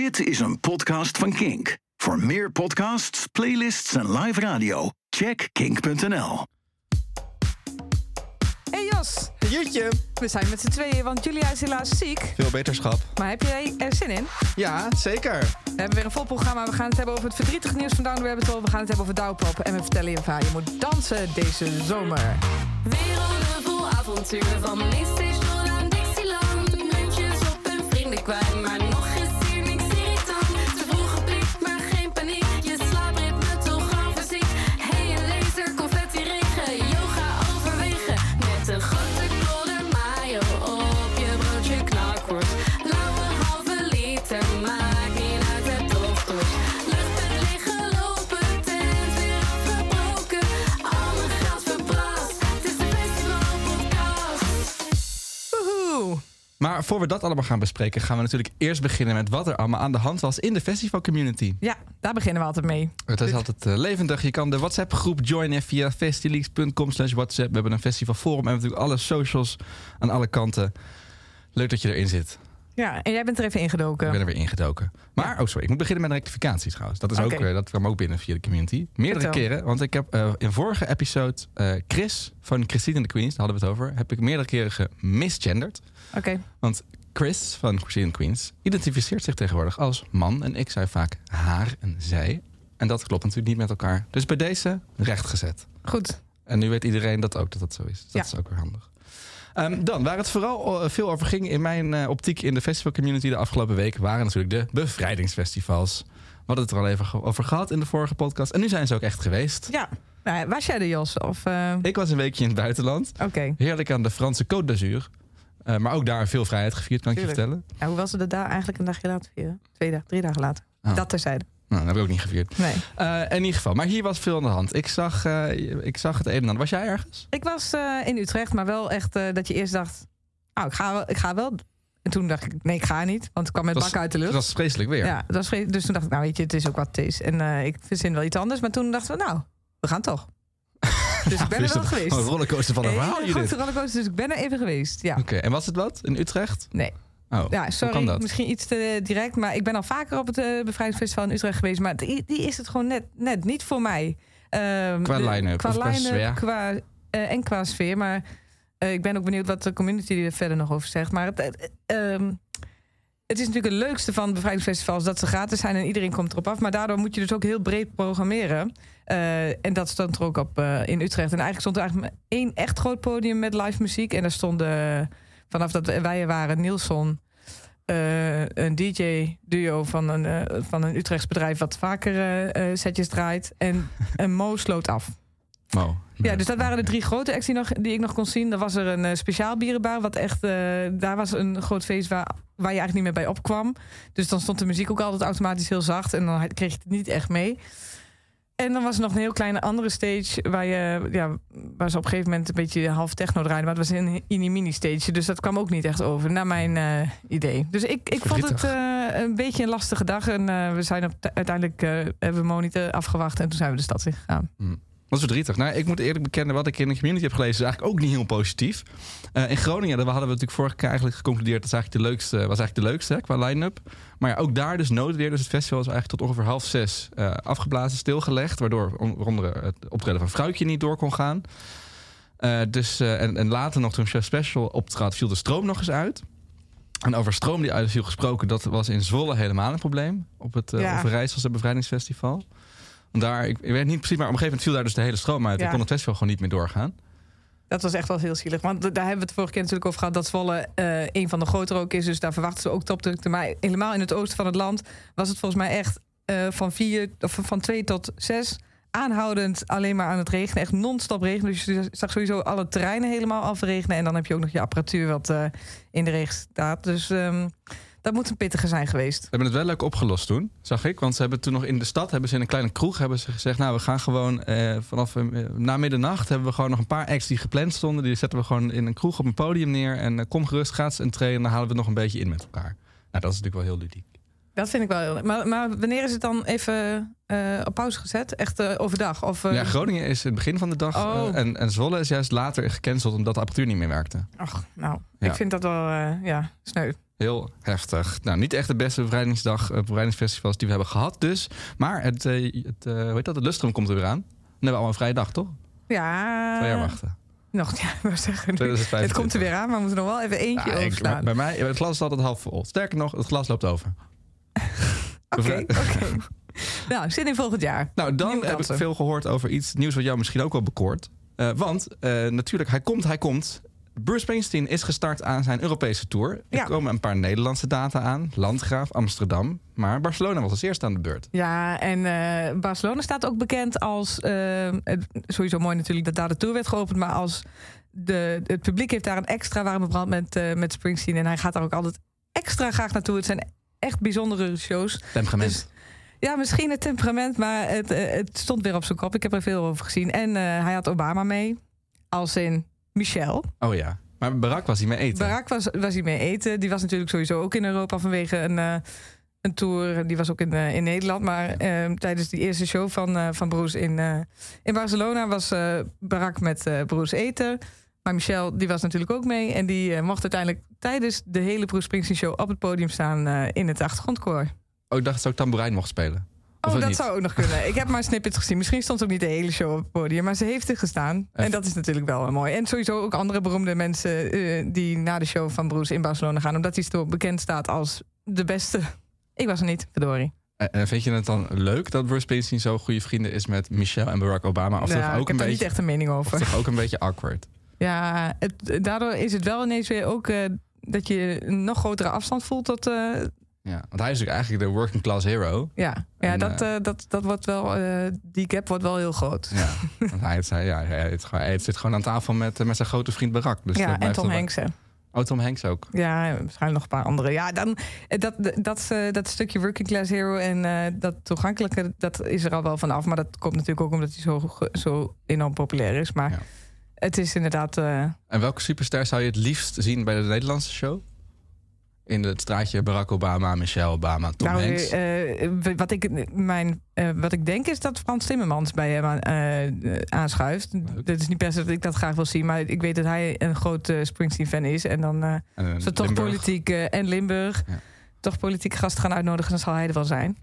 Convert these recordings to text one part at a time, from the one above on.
Dit is een podcast van Kink. Voor meer podcasts, playlists en live radio, check kink.nl. Hey Jos, Jutje. we zijn met z'n tweeën, want Julia is helaas ziek. Veel beterschap. Maar heb jij er zin in? Ja, zeker. We hebben weer een vol programma. We gaan het hebben over het verdrietige nieuws van Down the Rabbit Hole. We gaan het hebben over Douwpop. En we vertellen je waar je moet dansen deze zomer. Werelden vol avontuur, van Mainstation aan Dixieland. Muntjes op hun vrienden kwijt, maar Maar voor we dat allemaal gaan bespreken, gaan we natuurlijk eerst beginnen met wat er allemaal aan de hand was in de festivalcommunity. Ja, daar beginnen we altijd mee. Het is altijd eh, levendig. Je kan de WhatsApp-groep joinen via festileaks.com slash WhatsApp. We hebben een festivalforum en natuurlijk alle socials aan alle kanten. Leuk dat je erin zit. Ja, en jij bent er even ingedoken. Ik ben er weer ingedoken. Maar, oh sorry, ik moet beginnen met een rectificatie trouwens. Dat, is ook, eh, dat kwam ook binnen via de community. Meerdere Vertel. keren, want ik heb eh, in vorige episode Chris van Christine and the Queens, daar hadden we het over, heb ik meerdere keren gemisgenderd. Oké, Want Chris van the Queens identificeert zich tegenwoordig als man en ik zei vaak haar en zij. En dat klopt natuurlijk niet met elkaar. Dus bij deze rechtgezet. goed. En nu weet iedereen dat ook dat dat zo is. Dat Ja. is ook weer handig. Ehm, dan, waar het vooral eh, veel over ging in mijn eh, optiek in de festivalcommunity de afgelopen week, waren natuurlijk de bevrijdingsfestivals. We hadden het er al even over gehad in de vorige podcast. En nu zijn ze ook echt geweest. Ja, nou, was jij er Jos? Of, Ik was een weekje in het buitenland. Oké, Heerlijk aan de Franse Côte d'Azur. Eh, maar ook daar veel vrijheid gevierd, kan ik je vertellen. ja, hoe was het daar eigenlijk een dagje later vieren? Twee dagen, drie dagen later. Oh. Dat terzijde. Nou, dat heb ik ook niet gevierd. Nee. Eh, in ieder geval, maar hier was veel aan de hand. Ik zag, eh, ik zag het een en ander. Was jij ergens? Ik was in Utrecht, maar wel echt dat je eerst dacht... Oh, ik ga, wel, ik ga wel. En toen dacht ik, nee, ik ga niet. Want ik kwam met Dat bakken uit de lucht. Het was vreselijk weer. Ja, dat was dus toen dacht ik, nou weet je, het is ook wat het is. En eh, ik verzin wel iets anders. Maar toen dachten we, nou, we gaan toch. Dus ik ben er Wist wel geweest. Een rollercoaster van een Een verhaal grote rollercoaster, dus ik ben er even geweest. Ja, Oké, en was het wat? In Utrecht? nee. Oh, Ja, sorry, dat? misschien iets te direct. Maar ik ben al vaker op het eh, Bevrijdingsfestival in Utrecht geweest. Maar die, die is het gewoon net, net niet voor mij. Ehm, Qua line-up Qua qua sfeer? qua, eh, en qua sfeer. Maar eh, ik ben ook benieuwd wat de community er verder nog over zegt. Maar het, het, ehm, het is natuurlijk het leukste van bevrijdingsfestivals dat ze gratis zijn en iedereen komt erop af. Maar daardoor moet je dus ook heel breed programmeren. Eh, en dat stond er ook op eh, in Utrecht. En eigenlijk stond er eigenlijk één echt groot podium met live muziek. En daar stonden vanaf dat wij er waren Nielson, eh, een DJ-duo van een, van een Utrechts bedrijf wat vaker setjes draait. En, en Mo sloot af. Mo. Ja, dus dat waren de drie grote acts die, nog, die ik nog kon zien. Dan was er een eh, speciaal bierenbar, wat echt, eh, daar was een groot feest waar, waar je eigenlijk niet meer bij opkwam. Dus dan stond de muziek ook altijd automatisch heel zacht en dan kreeg je het niet echt mee. En dan was er nog een heel kleine andere stage waar, je, ja, waar ze op een gegeven moment een beetje half techno draaiden. Maar het was een in mini stage, dus dat kwam ook niet echt over, naar mijn eh, idee. Dus ik, ik vond het een beetje een lastige dag. En we zijn op, uiteindelijk hebben we monitor afgewacht en toen zijn we de stad in gegaan. Dat is verdrietig. Nou, ik moet eerlijk bekennen, wat ik in de community heb gelezen, is eigenlijk ook niet heel positief. Eh, in Groningen, daar hadden we natuurlijk vorige keer eigenlijk geconcludeerd, dat is eigenlijk de leukste, was eigenlijk de leukste hè, qua line-up. Maar ja, ook daar dus noodweer. Dus het festival is eigenlijk tot ongeveer half zes eh, afgeblazen, stilgelegd. Waardoor onder andere het optreden van Vrouwtje niet door kon gaan. Eh, dus, en, en later nog toen Chef Special optrad, viel de stroom nog eens uit. En over stroom die uitviel gesproken, dat was in Zwolle helemaal een probleem. Op het uh, Ja. Overijsselse Bevrijdingsfestival. Want daar, ik, ik weet niet precies, maar op een gegeven moment viel daar dus de hele stroom uit. Ja. En kon het festival gewoon niet meer doorgaan. Dat was echt wel heel zielig. Want daar hebben we het vorige keer natuurlijk over gehad... dat Zwolle eh een van de grotere ook is. Dus daar verwachten ze ook topdrukte. Maar helemaal in het oosten van het land... was het volgens mij echt eh, van, vier, of van twee tot zes... aanhoudend alleen maar aan het regenen. Echt non-stop regenen. Dus je zag sowieso alle terreinen helemaal afregenen. En dan heb je ook nog je apparatuur wat eh, in de regen staat. Dus ehm, dat moet een pittige zijn geweest. We hebben het wel leuk opgelost toen, zag ik. Want ze hebben toen nog in de stad, hebben ze in een kleine kroeg hebben ze gezegd... nou, we gaan gewoon eh, vanaf eh, na middernacht... hebben we gewoon nog een paar acts die gepland stonden. Die zetten we gewoon in een kroeg op een podium neer. En eh, kom gerust, gratis en trainen. En dan halen we het nog een beetje in met elkaar. Nou, dat is natuurlijk wel heel ludiek. Dat vind ik wel heel leuk. Maar, maar wanneer is het dan even op pauze gezet? Echt overdag? Of, Ja, Groningen is in het begin van de dag. Oh. en, en Zwolle is juist later gecanceld omdat de apparatuur niet meer werkte. Ach, nou, Ja. ik vind dat wel, ja, sneu. Heel heftig. Nou, niet echt de beste bevrijdingsdag, eh, bevrijdingsfestivals die we hebben gehad dus. Maar het, eh, het, eh, hoe heet dat, de Lustrum komt er weer aan. Dan hebben we allemaal een vrije dag, toch? Ja. Twee jaar wachten. Nog, ja, we zeggen nu. 2025. Het komt er weer aan, maar we moeten nog wel even eentje Ja, ik- overslaan. bij mij, het glas is altijd half vol. Sterker nog, het glas loopt over. Oké, oké. nou, zin in volgend jaar. Nou, dan heb ik veel gehoord over iets nieuws wat jou misschien ook wel bekoort. Want natuurlijk, hij komt, hij komt. Bruce Springsteen is gestart aan zijn Europese tour. Er Ja. komen een paar Nederlandse data aan. Landgraaf, Amsterdam. Maar Barcelona was als eerste aan de beurt. Ja, en eh, Barcelona staat ook bekend als... eh, sowieso mooi natuurlijk dat daar de tour werd geopend... maar als de, het publiek heeft daar een extra warme brand met, eh, met Springsteen... en hij gaat daar ook altijd extra graag naartoe. Het zijn echt bijzondere shows. Temperament. Dus ja, misschien het temperament, maar het, het stond weer op zijn kop. Ik heb er veel over gezien. En hij had Obama mee, als in Michelle. Oh ja. Maar Barack was hij mee eten. Barack was, was hij mee eten. Die was natuurlijk sowieso ook in Europa vanwege een, eh, een tour. Die was ook in, eh, in Nederland. Maar eh, tijdens die eerste show van, eh, van Bruce in, in Barcelona was Barack met Bruce eten. Maar Michelle die was natuurlijk ook mee. En die mocht uiteindelijk tijdens de hele Bruce Springsteen show op het podium staan in het achtergrondkoor. Oh, ik dacht dat ze ook tamboerijn mocht spelen. Of Oh, dat niet? zou ook nog kunnen. Ik heb maar snippets gezien. Misschien stond ook niet de hele show op het podium, maar ze heeft er gestaan. En dat is natuurlijk wel eh, mooi. En sowieso ook andere beroemde mensen eh, die na de show van Bruce in Barcelona gaan, omdat hij zo bekend staat als de beste. Ik was er niet, verdorie. En en vind je het dan leuk dat Bruce Springsteen zo goede vrienden is met Michelle en Barack Obama? Of Ja, toch ik ook heb een daar niet echt een mening of over. toch ook een beetje awkward? Ja, het, daardoor is het wel ineens weer ook eh, dat je een nog grotere afstand voelt tot. eh, Ja, want hij is natuurlijk eigenlijk de working class hero. ja, ja En, dat, eh, eh, dat, dat wordt wel. eh, die gap wordt wel heel groot. Ja, want hij, zei, ja, hij, hij, hij zit gewoon aan tafel met, met zijn grote vriend Barack. Dus ja, en Tom Hanks. hè. Oh, Tom Hanks ook. Ja, waarschijnlijk nog een paar andere. Ja, dan, dat, dat, dat stukje working class hero en dat toegankelijke, dat is er al wel vanaf. Maar dat komt natuurlijk ook omdat hij zo, zo enorm populair is. Maar Ja. het is inderdaad... En welke superster zou je het liefst zien bij de Nederlandse show? In het straatje Barack Obama, Michelle Obama, Tom nou, Hanks. eh, eh, wat, ik, mijn, eh, wat ik denk is dat Frans Timmermans bij hem aan- aanschuift. Leuk. Dit is niet per se dat ik dat graag wil zien, maar ik weet dat hij een groot Springsteen-fan is. En dan en, toch Limburg. politiek en Limburg Ja. toch politieke gasten gaan uitnodigen, dan zal hij er wel zijn.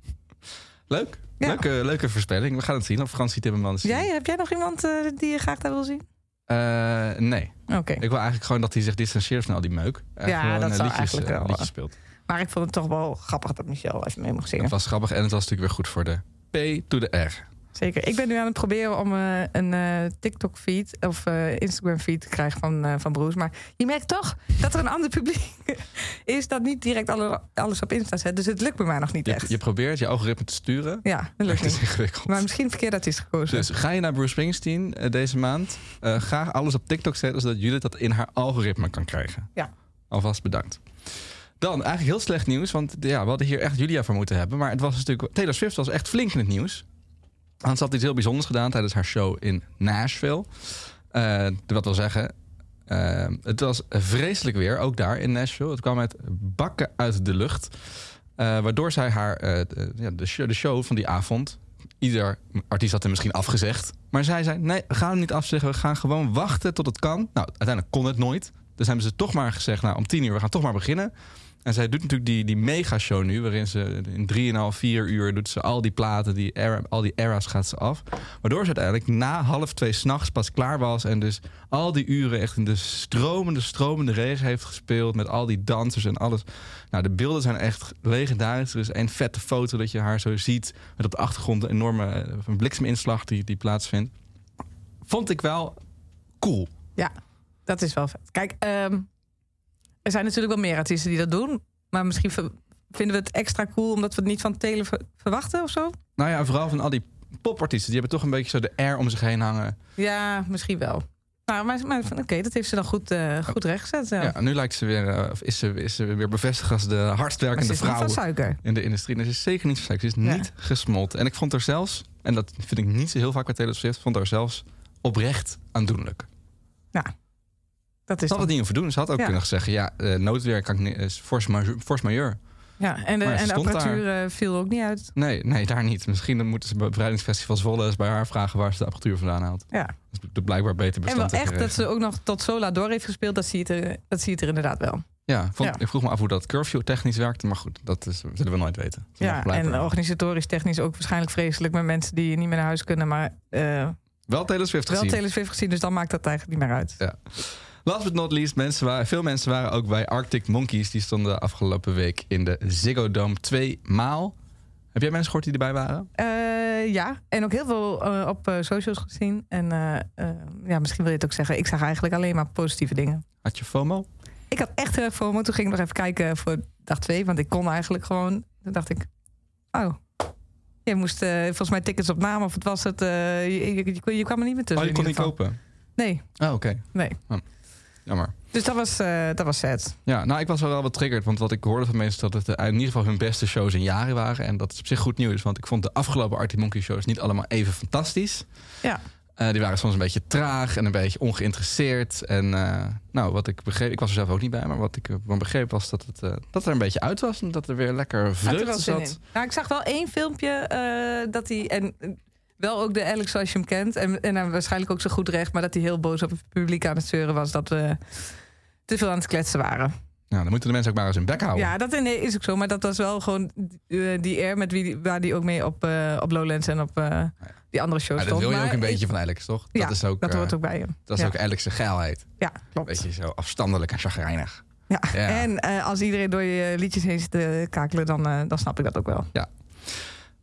Leuk. Ja. Leuke, leuke voorspelling. We gaan het zien of Fransie Timmermans... Jij, heb jij nog iemand die je graag daar wil zien? Eh, nee. Oké. Ik wil eigenlijk gewoon dat hij zich distancieert van al die meuk. En Ja, gewoon dat eh, zou liedjes, eigenlijk wel, liedjes eh, speelt. Maar ik vond het toch wel grappig dat Michel even mee mocht zingen. Het was grappig en het was natuurlijk weer goed voor de P to de R. Zeker. Ik ben nu aan het proberen om eh, een eh, TikTok-feed of eh, Instagram-feed te krijgen van, van Broes. Maar je merkt toch dat er een ander publiek is dat niet direct alle, alles op Insta zet. Dus het lukt bij mij nog niet echt. je probeert je algoritme te sturen. Ja, dat lukt niet. ingewikkeld. Maar misschien verkeerd dat is gekozen. Dus ga je naar Bruce Springsteen deze maand, ga alles op TikTok zetten zodat Judith dat in haar algoritme kan krijgen. Ja. Alvast bedankt. Dan eigenlijk heel slecht nieuws, want ja, we hadden hier echt Julia voor moeten hebben. Maar het was natuurlijk, Taylor Swift was echt flink in het nieuws. Want ze had iets heel bijzonders gedaan tijdens haar show in Nashville. Eh wat wil zeggen, eh, het was vreselijk weer, ook daar in Nashville. Het kwam met bakken uit de lucht. Eh, waardoor zij haar, de, de, show, de show van die avond... Ieder artiest had hem misschien afgezegd. Maar zij zei, nee, we gaan hem niet afzeggen. We gaan gewoon wachten tot het kan. Nou, uiteindelijk kon het nooit. Dus hebben ze toch maar gezegd, nou, om tien uur, we gaan toch maar beginnen. En zij doet natuurlijk die, die megashow nu... waarin ze in 3,5, 4 uur doet ze al die platen... Die al die eras gaat ze af. Waardoor ze uiteindelijk na half twee s'nachts pas klaar was... en dus al die uren echt in de stromende, stromende regen heeft gespeeld... met al die dansers en alles. Nou, de beelden zijn echt legendarisch. Er is een vette foto dat je haar zo ziet... met op de achtergrond een enorme eh, een blikseminslag die, die plaatsvindt. Vond ik wel cool. Ja, dat is wel vet. Kijk, ehm, er zijn natuurlijk wel meer artiesten die dat doen. Maar misschien vinden we het extra cool omdat we het niet van ver- verwachten of zo. Nou ja, vooral van al die popartiesten... die hebben toch een beetje zo de air om zich heen hangen. Ja, misschien wel. Nou, maar, maar oké, dat heeft ze dan goed, eh goed rechtgezet. Ja. Ja, nu lijkt ze weer, eh, of is, ze, is ze weer bevestigd als de hardst maar ze werkende is niet van vrouw in de industrie. En ze is zeker niet verzeikt. Ze is Ja. niet gesmolten. En ik vond haar zelfs, en dat vind ik niet zo heel vaak bij Taylor Swift... vond haar zelfs oprecht aandoenlijk. Dat is had het niet hoeven doen. Ze had ook Ja. kunnen zeggen... ja, eh, noodweer kan ik niet, is force majeure. Force majeure. Ja, en de, en de apparatuur eh, viel ook niet uit. Nee, nee, daar niet. Misschien moeten ze bij Bevrijdingsfestival Zwolle eens bij haar vragen waar ze de apparatuur vandaan haalt. Ja. Dat is blijkbaar beter En wel bestand echt dat ze ook nog tot Sola door heeft gespeeld, dat zie je er, dat zie je er inderdaad wel. Ja, vond, Ja. ik vroeg me af hoe dat curfew technisch werkte. Maar goed, dat is, zullen we nooit weten. Ja, en organisatorisch technisch ook waarschijnlijk vreselijk met mensen die niet meer naar huis kunnen, maar eh, Wel Taylor Swift wel gezien. Taylor Swift gezien, dus dan maakt dat eigenlijk niet meer uit. Last but not least, mensen waren, veel mensen waren ook bij Arctic Monkeys. Die stonden afgelopen week in de Ziggo Dome twee maal. Heb jij mensen gehoord die erbij waren? Eh, ja, en ook heel veel eh, op eh, socials gezien. En ja, misschien wil je het ook zeggen. Ik zag eigenlijk alleen maar positieve dingen. Had je FOMO? Ik had echt heel erg FOMO. Toen ging ik nog even kijken voor dag twee. Want ik kon eigenlijk gewoon... Toen dacht ik... Oh, je moest volgens mij tickets op naam. Of het was het... je, je, je, je kwam er niet meer Oh, tussen. je kon niet kopen? Nee, Oh, oké. nee. Jammer. Dus dat was, eh, dat was sad. Ja, nou, ik was wel wel wat triggerd. Want wat ik hoorde van mensen... dat het in ieder geval hun beste shows in jaren waren. En dat is op zich goed nieuws. Want ik vond de afgelopen Arctic Monkeys shows niet allemaal even fantastisch. Ja. Eh, die waren soms een beetje traag en een beetje ongeïnteresseerd. En eh, nou, wat ik begreep, ik was er zelf ook niet bij, maar wat ik ervan begreep was dat het, eh, dat er een beetje uit was. En dat er weer lekker er vreugde zin zat. Nou, ik zag wel één filmpje eh, dat hij... En, eh, wel ook de Alex zoals je hem kent. En, en hij waarschijnlijk ook zo goed recht. Maar dat hij heel boos op het publiek aan het zeuren was. Dat we te veel aan het kletsen waren. Nou, dan moeten de mensen ook maar eens hun bek houden. Ja, dat is ook zo. Maar dat was wel gewoon eh, die air met wie, waar die ook mee op, eh, op Lowlands en op eh, die andere shows Ja, dat wil je Maar ook een ik- beetje van Alex, toch? Ja, dat is ook, dat eh, hoort ook bij hem. dat is ja. ook Alex' geilheid. Ja, klopt. Beetje zo afstandelijk en chagrijnig. Ja. Ja. En eh, als iedereen door je liedjes heen zit te kakelen, dan, eh, dan snap ik dat ook wel.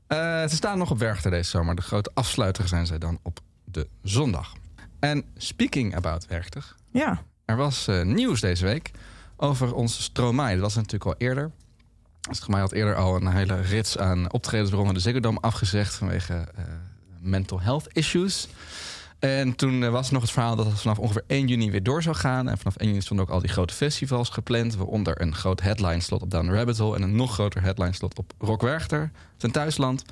Eh, ze staan nog op Werchter deze zomer. De grote afsluiter zijn zij dan op de zondag. En speaking about Werchter... Ja, Er was eh, nieuws deze week over onze Stromae. Dat was natuurlijk al eerder. Stromae had eerder al een hele rits aan optredens rond de Ziggo Dome afgezegd vanwege eh, mental health issues. En toen eh, was nog het verhaal dat het vanaf ongeveer 1 juni weer door zou gaan. En vanaf 1 juni stonden ook al die grote festivals gepland. Waaronder een groot headline slot op Down Rabbit Hole. En een nog groter headline slot op Rock Werchter, zijn thuisland.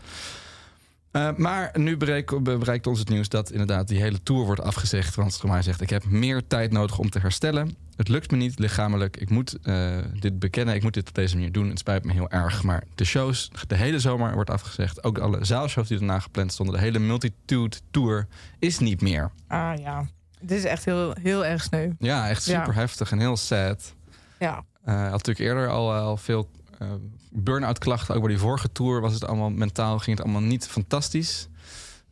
Eh, maar nu bereik, bereikt ons het nieuws dat inderdaad die hele tour wordt afgezegd. Want Stromae zegt, ik heb meer tijd nodig om te herstellen. Het lukt me niet lichamelijk. Ik moet eh, dit bekennen. Ik moet dit op deze manier doen. Het spijt me heel erg. Maar de shows, de hele zomer wordt afgezegd. Ook alle zaalshows die daarna gepland stonden. De hele Multitude Tour is niet meer. ah ja. Dit is echt heel, heel erg sneu. Ja, echt Ja. super heftig en heel sad. Ja, Eh, Hij had natuurlijk eerder al, al veel eh, burn-out klachten. Ook bij die vorige tour was het allemaal mentaal, ging het allemaal niet fantastisch.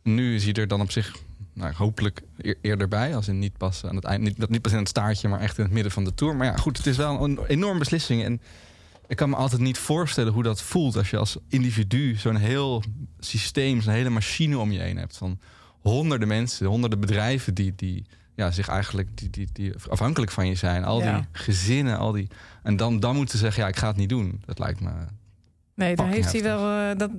Nu zie je er dan op zich nou, hopelijk eer- eerder bij. Als in niet pas aan het eind, niet, niet pas in het staartje, maar echt in het midden van de tour. Maar ja, goed, het is wel een enorme beslissing. En ik kan me altijd niet voorstellen hoe dat voelt als je als individu zo'n heel systeem, zo'n hele machine om je heen hebt. Van honderden mensen, honderden bedrijven die, die ja, zich eigenlijk die, die, die afhankelijk van je zijn. Al Ja. die gezinnen, al die. En dan, dan moeten ze zeggen, ja, ik ga het niet doen. Dat lijkt me. nee, dan Fucking heeft hij wel... eh, dat,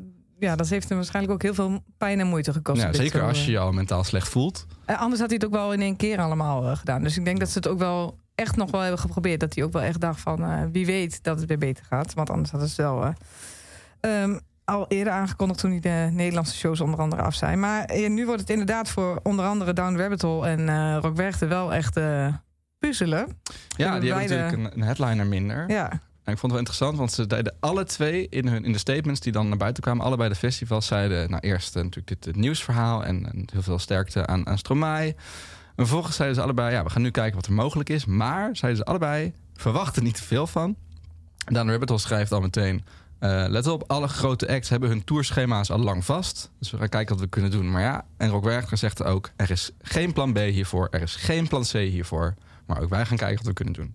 ja, dat heeft hem waarschijnlijk ook heel veel pijn en moeite gekost. Ja, zeker zo, als je je al mentaal slecht voelt. Eh, anders had hij het ook wel in één keer allemaal eh, gedaan. Dus ik denk dat ze het ook wel echt nog wel hebben geprobeerd. Dat hij ook wel echt dacht van eh, wie weet dat het weer beter gaat. Want anders hadden ze het wel eh, ehm, al eerder aangekondigd toen hij de Nederlandse shows onder andere af zijn. Maar nu wordt het inderdaad voor onder andere Down Rabbit Hole en eh Rock Werchter wel echt puzzelen. Ja, die hebben beide- natuurlijk een, een headliner minder. Ja, En ik vond het wel interessant, want ze deden alle twee in, hun, in de statements die dan naar buiten kwamen, allebei de festivals zeiden, nou eerst eh, natuurlijk dit het nieuwsverhaal en, en heel veel sterkte aan, aan Stromae. En vervolgens zeiden ze allebei, ja, we gaan nu kijken wat er mogelijk is. Maar, zeiden ze allebei, verwacht er niet te veel van. Dan Rabbit Hole schrijft al meteen, eh, let op, alle grote acts hebben hun tourschema's al lang vast. Dus we gaan kijken wat we kunnen doen. Maar ja, en Rock Werchter zegt ook, er is geen plan B hiervoor, er is geen plan C hiervoor. Maar ook wij gaan kijken wat we kunnen doen.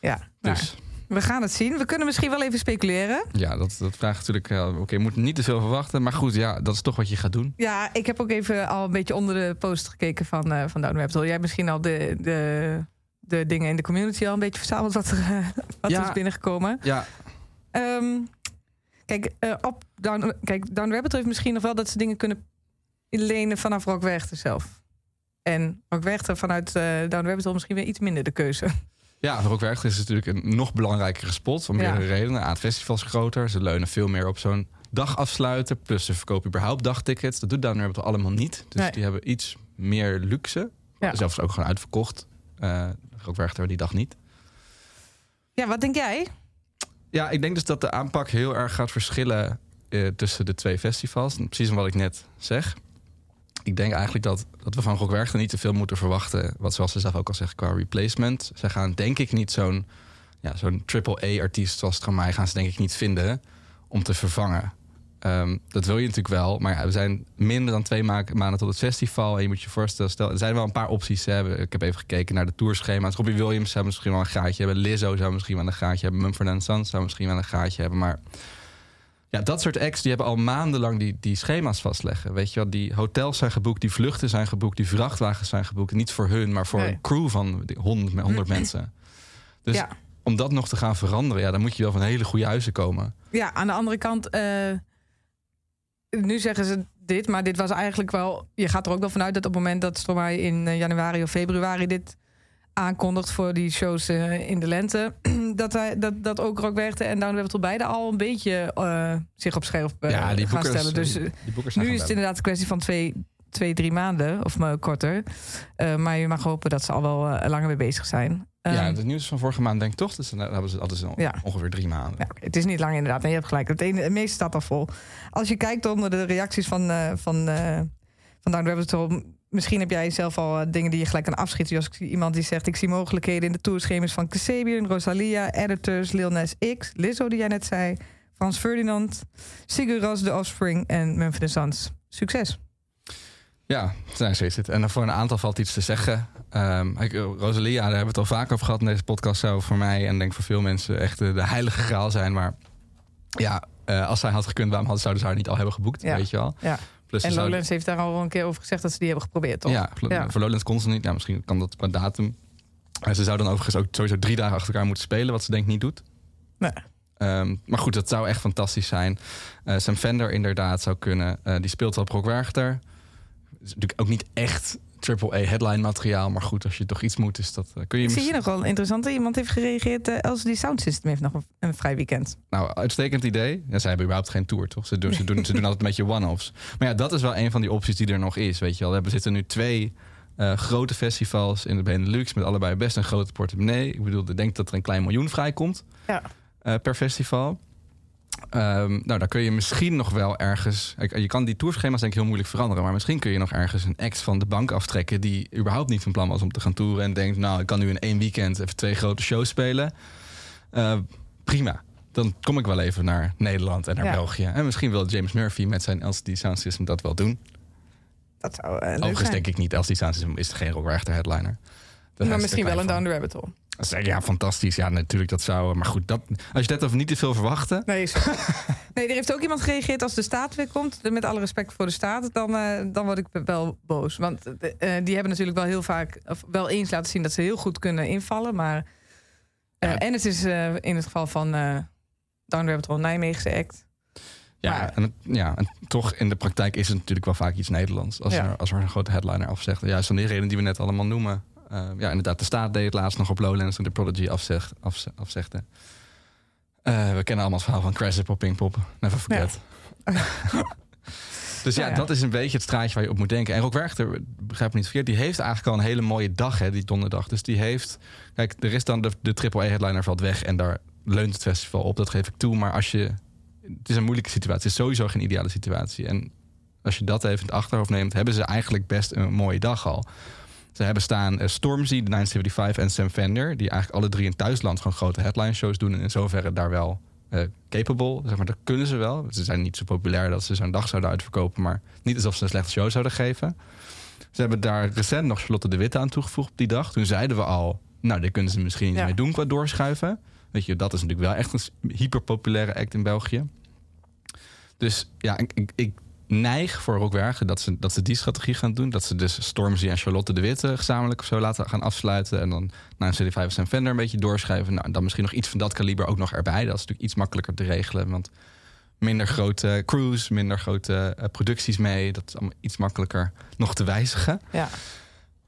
ja. Nou, Dus we gaan het zien. We kunnen misschien wel even speculeren. Ja, dat, dat vraagt natuurlijk... ja, Oké, je moet niet te veel verwachten. Maar goed, ja, dat is toch wat je gaat doen. Ja, ik heb ook even al een beetje onder de post gekeken van, eh van Down Hole. Jij hebt misschien al de, de, de dingen in de community al een beetje verzameld wat er, eh, wat Ja. er is binnengekomen. Ja, Ehm, kijk, eh, op Down, kijk, Down Rabbit heeft misschien nog wel dat ze dingen kunnen lenen vanaf Rock Werchter zelf. En Rock Werchter vanuit eh Down Rabbit misschien weer iets minder de keuze. ja voor ook Werchter is het natuurlijk een nog belangrijkere spot. Om Ja. meerdere redenen. A, het festival is groter. Ze leunen veel meer op zo'n dag afsluiten. Plus ze verkopen überhaupt dagtickets. Dat doet Down Rabbit allemaal niet. Dus Nee. die hebben iets meer luxe. Ja. Zelfs ook gewoon uitverkocht. Eh ook Werchter die dag niet. Ja, wat denk jij? Ja, ik denk dus dat de aanpak heel erg gaat verschillen eh, tussen de twee festivals. Precies wat ik net zeg. Ik denk eigenlijk dat, dat we van Rock Werchter niet te veel moeten verwachten. Wat zoals ze zelf ook al zeggen qua replacement. Ze gaan denk ik niet zo'n ja, zo'n triple-A-artiest zoals Stromae... gaan ze denk ik niet vinden om te vervangen. Ehm, dat wil je natuurlijk wel. Maar we zijn minder dan twee ma- maanden tot het festival. En je moet je voorstellen, stel, er zijn wel een paar opties. Hè. Ik heb even gekeken naar de tourschema's. Robbie Williams zou misschien wel een gaatje hebben. Lizzo zou misschien wel een gaatje hebben. Mumford Sons zou misschien wel een gaatje hebben. Maar ja, dat soort acts die hebben al maandenlang die, die schema's vastleggen. Weet je wel, die hotels zijn geboekt, die vluchten zijn geboekt, die vrachtwagens zijn geboekt. Niet voor hun, maar voor Nee. een crew van 100, 100 mensen. Dus Ja. om dat nog te gaan veranderen, ja, dan moet je wel van hele goede huizen komen. Ja, aan de andere kant, eh, nu zeggen ze dit, maar dit was eigenlijk wel. Je gaat er ook wel vanuit dat op het moment dat Stromae in eh, januari of februari dit aankondigt voor die shows eh, in de lente, dat, hij, dat, dat ook Rockwerchter en Down Rabbit beide al een beetje eh, zich op scherp eh, ja, die gaan boekers, stellen. Dus die, die nu is het inderdaad een kwestie van twee, twee drie maanden of maar korter. Maar je mag hopen dat ze al wel langer mee bezig zijn. Ja, Ehm, het nieuws van vorige maand denk ik toch. Dus dan hebben ze ze al Ja. ongeveer drie maanden. Ja, het is niet lang inderdaad. En je hebt gelijk. Het, ene, het meeste staat al vol. Als je kijkt onder de reacties van, van, van Down Rabbit Hole... Misschien heb jij zelf al eh, dingen die je gelijk kan afschieten. Zoals zie iemand die zegt... ik zie mogelijkheden in de tourschema's van Kasabian, Rosalia... Editors, Lil Nas X, Lizzo die jij net zei... Frans Ferdinand, Sigur Ros, The Offspring en Mumford Sons. Succes. Ja, nou, zo is het. En voor een aantal valt iets te zeggen. Ehm, ik, Rosalia, daar hebben we het al vaak over gehad in deze podcast. Zou voor mij en denk voor veel mensen echt de, de heilige graal zijn. Maar ja, eh, als zij had gekund, waarom hadden, zouden ze haar niet al hebben geboekt? Ja. Weet je wel? Ja. Plus En Lowlands heeft daar al een keer over gezegd... dat ze die hebben geprobeerd, toch? Ja, voor, Ja. voor Lowlands kon ze niet. Ja, misschien kan dat qua datum. En ze zou dan overigens ook sowieso drie dagen achter elkaar moeten spelen. Wat ze denk ik niet doet. Nee. Ehm, maar goed, dat zou echt fantastisch zijn. Eh Sam Fender inderdaad zou kunnen. Eh, die speelt wel Brock Werchter. Is natuurlijk ook niet echt triple A headline materiaal. Maar goed, als je toch iets moet, is dat... eh, kun je Ik zie hier nog wel een interessante. Iemand heeft gereageerd. eh LCD Sound System heeft nog een, een vrij weekend. Nou, uitstekend idee. Ja, zij hebben überhaupt geen tour, toch? Ze doen, ze doen, ze doen altijd een beetje one-offs. Maar ja, dat is wel een van die opties die er nog is, weet je wel. We hebben- zitten nu twee eh, grote festivals in de Benelux... met allebei best een grote portemonnee. Ik bedoel, ik denk dat er een klein miljoen vrijkomt Ja. per festival. Ehm, nou, daar kun je misschien nog wel ergens... Je kan die tourschema's denk ik heel moeilijk veranderen... maar misschien kun je nog ergens een act van de bank aftrekken... die überhaupt niet van plan was om te gaan toeren... en denkt, nou, ik kan nu in één weekend even twee grote shows spelen. Eh, prima. Dan kom ik wel even naar Nederland en naar Ja. België. En misschien wil James Murphy met zijn LCD Sound System dat wel doen. Dat zou eh, Overigens zijn. denk ik niet, LCD Sound System is geen rockwerchter headliner. Maar is misschien wel een Down the Rabbit Hole. Ja, fantastisch. Ja, natuurlijk, dat zou... Maar goed, dat, als je net over niet te veel verwachten... Nee, nee, er heeft ook iemand gereageerd als de staat weer komt. Met alle respect voor de staat, dan, eh, dan word ik wel boos. Want eh, eh, die hebben natuurlijk wel heel vaak, of wel eens laten zien dat ze heel goed kunnen invallen. Maar, Ja. En het is in het geval van eh Down Rabbit Hole Nijmeegse act. Ja, Maar- en, het- ja, en toch in de praktijk is het natuurlijk wel vaak iets Nederlands. Als, Ja. er, als er een grote headliner afzegt. Juist om die reden die we net allemaal noemen. Eh, ja, inderdaad, de staat deed het laatst nog op Lowlands toen de Prodigy afzeg, afze- afzegde. Eh, we kennen allemaal het verhaal van Crash op Pinkpop. Never forget. dus ja, Nou ja. dat is een beetje het straatje waar je op moet denken. En Rock Werchter, begrijp me niet verkeerd, die heeft eigenlijk al een hele mooie dag, hè, die donderdag. Dus die heeft... Kijk, er is dan de, de AAA-headliner valt weg en daar leunt het festival op. Dat geef ik toe. Maar als je... Het is een moeilijke situatie. Het is sowieso geen ideale situatie. En als je dat even in het achterhoofd neemt... hebben ze eigenlijk best een mooie dag al. Ze hebben staan eh, Stormzy, de 975 en Sam Fender... die eigenlijk alle drie in thuisland gewoon grote headline shows doen... en in zoverre daar wel eh, capable. Zeg maar, dat kunnen ze wel. Ze zijn niet zo populair dat ze zo'n dag zouden uitverkopen... maar niet alsof ze een slechte show zouden geven. Ze hebben daar recent nog Charlotte de Witte aan toegevoegd op die dag. Toen zeiden we al, nou, daar kunnen ze misschien iets Ja. mee doen qua doorschuiven. Weet je, dat is natuurlijk wel echt een hyperpopulaire act in België. Dus ja, ik, ik, ik neig voor Rockwergen dat ze, dat ze die strategie gaan doen. Dat ze dus Stormzy en Charlotte de Witte gezamenlijk of zo laten gaan afsluiten. En dan na een CD5 en Fender een beetje doorschuiven. Nou, en dan misschien nog iets van dat kaliber ook nog erbij. Dat is natuurlijk iets makkelijker te regelen. Want minder grote crews, minder grote eh, producties mee. Dat is allemaal iets makkelijker nog te wijzigen. Ja.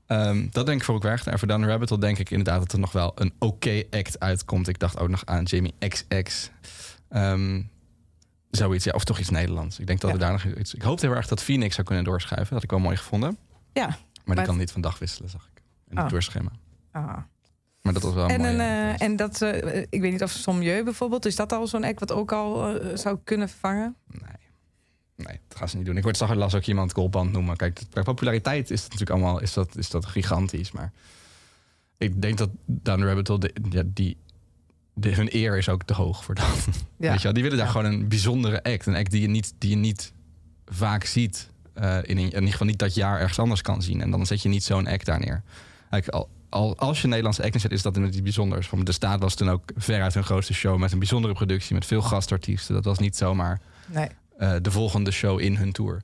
Ehm, dat denk ik voor Rockwergen. En voor Dan Rabbit Hole denk ik inderdaad dat er nog wel een oké act uitkomt. Ik dacht ook nog aan Jamie XX. Zoiets, ja, of toch iets Nederlands. Ik denk dat we daar nog iets. Ik hoopte heel erg dat Phoenix zou kunnen doorschuiven. Dat had ik wel mooi gevonden. Ja. Maar die Maar- kan niet van dag wisselen, zag ik. In het Oh. doorschema. Ah. Maar dat was wel En, een, eh, en dat, eh, ik weet niet of Sommieu bijvoorbeeld, is dat al zo'n act wat ook al eh, zou kunnen vervangen? Nee. Nee, dat gaan ze niet doen. Ik word zag las ook iemand Goldband noemen. Kijk, qua populariteit is het natuurlijk allemaal is dat, is dat gigantisch. Maar ik denk dat Down the Rabbit Hole, de, ja, die, de, hun eer is ook te hoog voor dat. Ja. Weet je wel? Die willen daar Ja. gewoon een bijzondere act. Een act die je niet, die je niet vaak ziet. eh, in, in ieder geval niet dat jaar ergens anders kan zien. En dan zet je niet zo'n act daar neer. Al, al, als je een Nederlandse act neerzet, is dat met iets bijzonders. De Staat was toen ook veruit hun grootste show... met een bijzondere productie, met veel gastartiesten. Dat was niet zomaar Nee. eh, de volgende show in hun tour.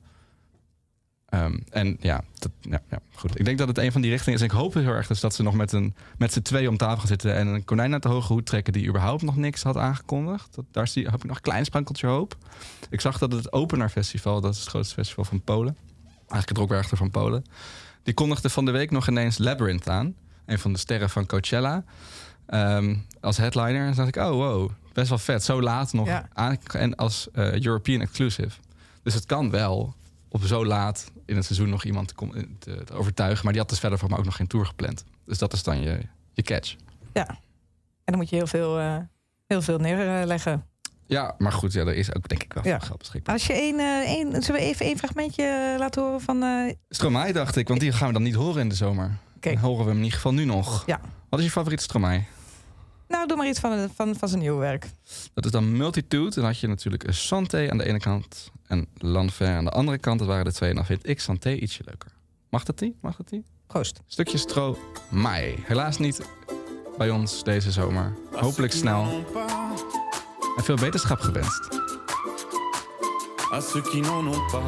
Ehm, en ja, dat, ja, ja, goed. Ik denk dat het een van die richtingen is. Ik hoop heel erg dus dat ze nog met, een, met z'n twee om tafel gaan zitten... en een konijn uit de hoge hoed trekken... die überhaupt nog niks had aangekondigd. Dat, daar zie, heb ik nog een klein sprankeltje hoop. Ik zag dat het Opener Festival... dat is het grootste festival van Polen... eigenlijk het rockwerchter van Polen... die kondigde van de week nog ineens Labyrinth aan. Een van de sterren van Coachella. ehm, als headliner. En dacht ik, oh wow, best wel vet. Zo laat nog. Ja. aan- en als eh, European exclusive. Dus het kan wel op zo laat in het seizoen nog iemand te, kom- te, te overtuigen. Maar die had dus verder voor me ook nog geen tour gepland. Dus dat is dan je, je catch. Ja. En dan moet je heel veel, eh, heel veel neerleggen. Ja, maar goed, ja, er is ook denk ik wel Ja. veel geld beschikbaar. Als je één, eh, één, zullen we even één fragmentje eh, laten horen van... eh, Stromae dacht ik, want die gaan we dan niet horen in de zomer. Oké. Dan horen we hem in ieder geval nu nog. Ja. Wat is je favoriete Stromae? Nou, doe maar iets van, van, van zijn nieuwe werk. Dat is dan Multitude. Dan had je natuurlijk een Santé aan de ene kant en Lanfer aan de andere kant. Dat waren de twee. En dan vind ik Santé ietsje leuker. Mag dat die? Mag dat die? Proost. Stukje Stromae. Helaas niet bij ons deze zomer. Hopelijk snel. En veel beterschap gewenst. à ceux qui n'en ont pas.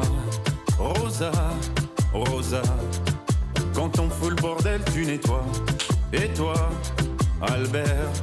Rosa, Rosa, quand on fout le bordel, tu nettoies. Et toi, Albert,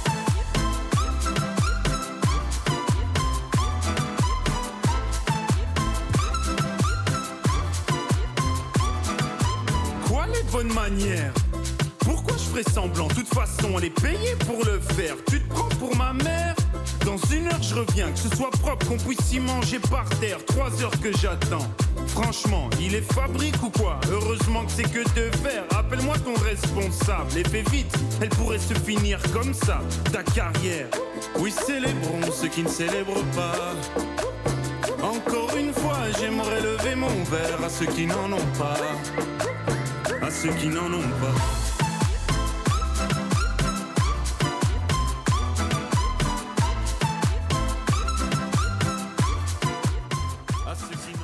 Bonnes Pourquoi je ferais semblant? De toute façon, on est payé pour le faire. Tu te prends pour ma mère? Dans une heure, je reviens. Que ce soit propre, qu'on puisse y manger par terre. Trois heures que j'attends. Franchement, il est fabrique ou quoi? Heureusement que c'est que de verre. Appelle-moi ton responsable et fais vite. Elle pourrait se finir comme ça, ta carrière. Oui, célébrons ceux qui ne célèbrent pas. Encore une fois, j'aimerais lever mon verre à ceux qui n'en ont pas. Ceux qui n'en ont pas.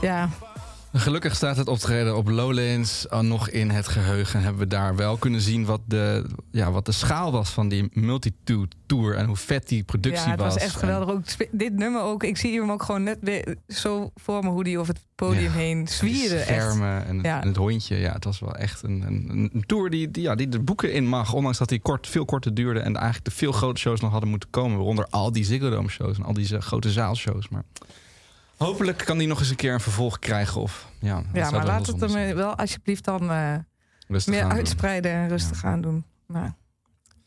À Gelukkig staat het optreden op Lowlands al nog in het geheugen. Hebben we daar wel kunnen zien wat de, ja, wat de schaal was van die Multitude Tour. En hoe vet die productie ja het was was. echt En- geweldig. Ook, dit nummer ook, ik zie hem ook gewoon net weer zo voor me hoe die over het podium Ja, heen. Echt. schermen en het, Ja. en het hondje. Ja, het was wel echt een, een, een tour die, die, ja, die de boeken in mag. Ondanks dat die kort, veel korter duurde. En eigenlijk de veel grote shows nog hadden moeten komen. Waaronder al die Ziggo Dome shows en al die eh, grote zaalshows. Maar hopelijk kan die nog eens een keer een vervolg krijgen. Of, ja, Ja, maar laat het hem eh, wel alsjeblieft dan eh, meer doen. uitspreiden en rustig aan doen. Maar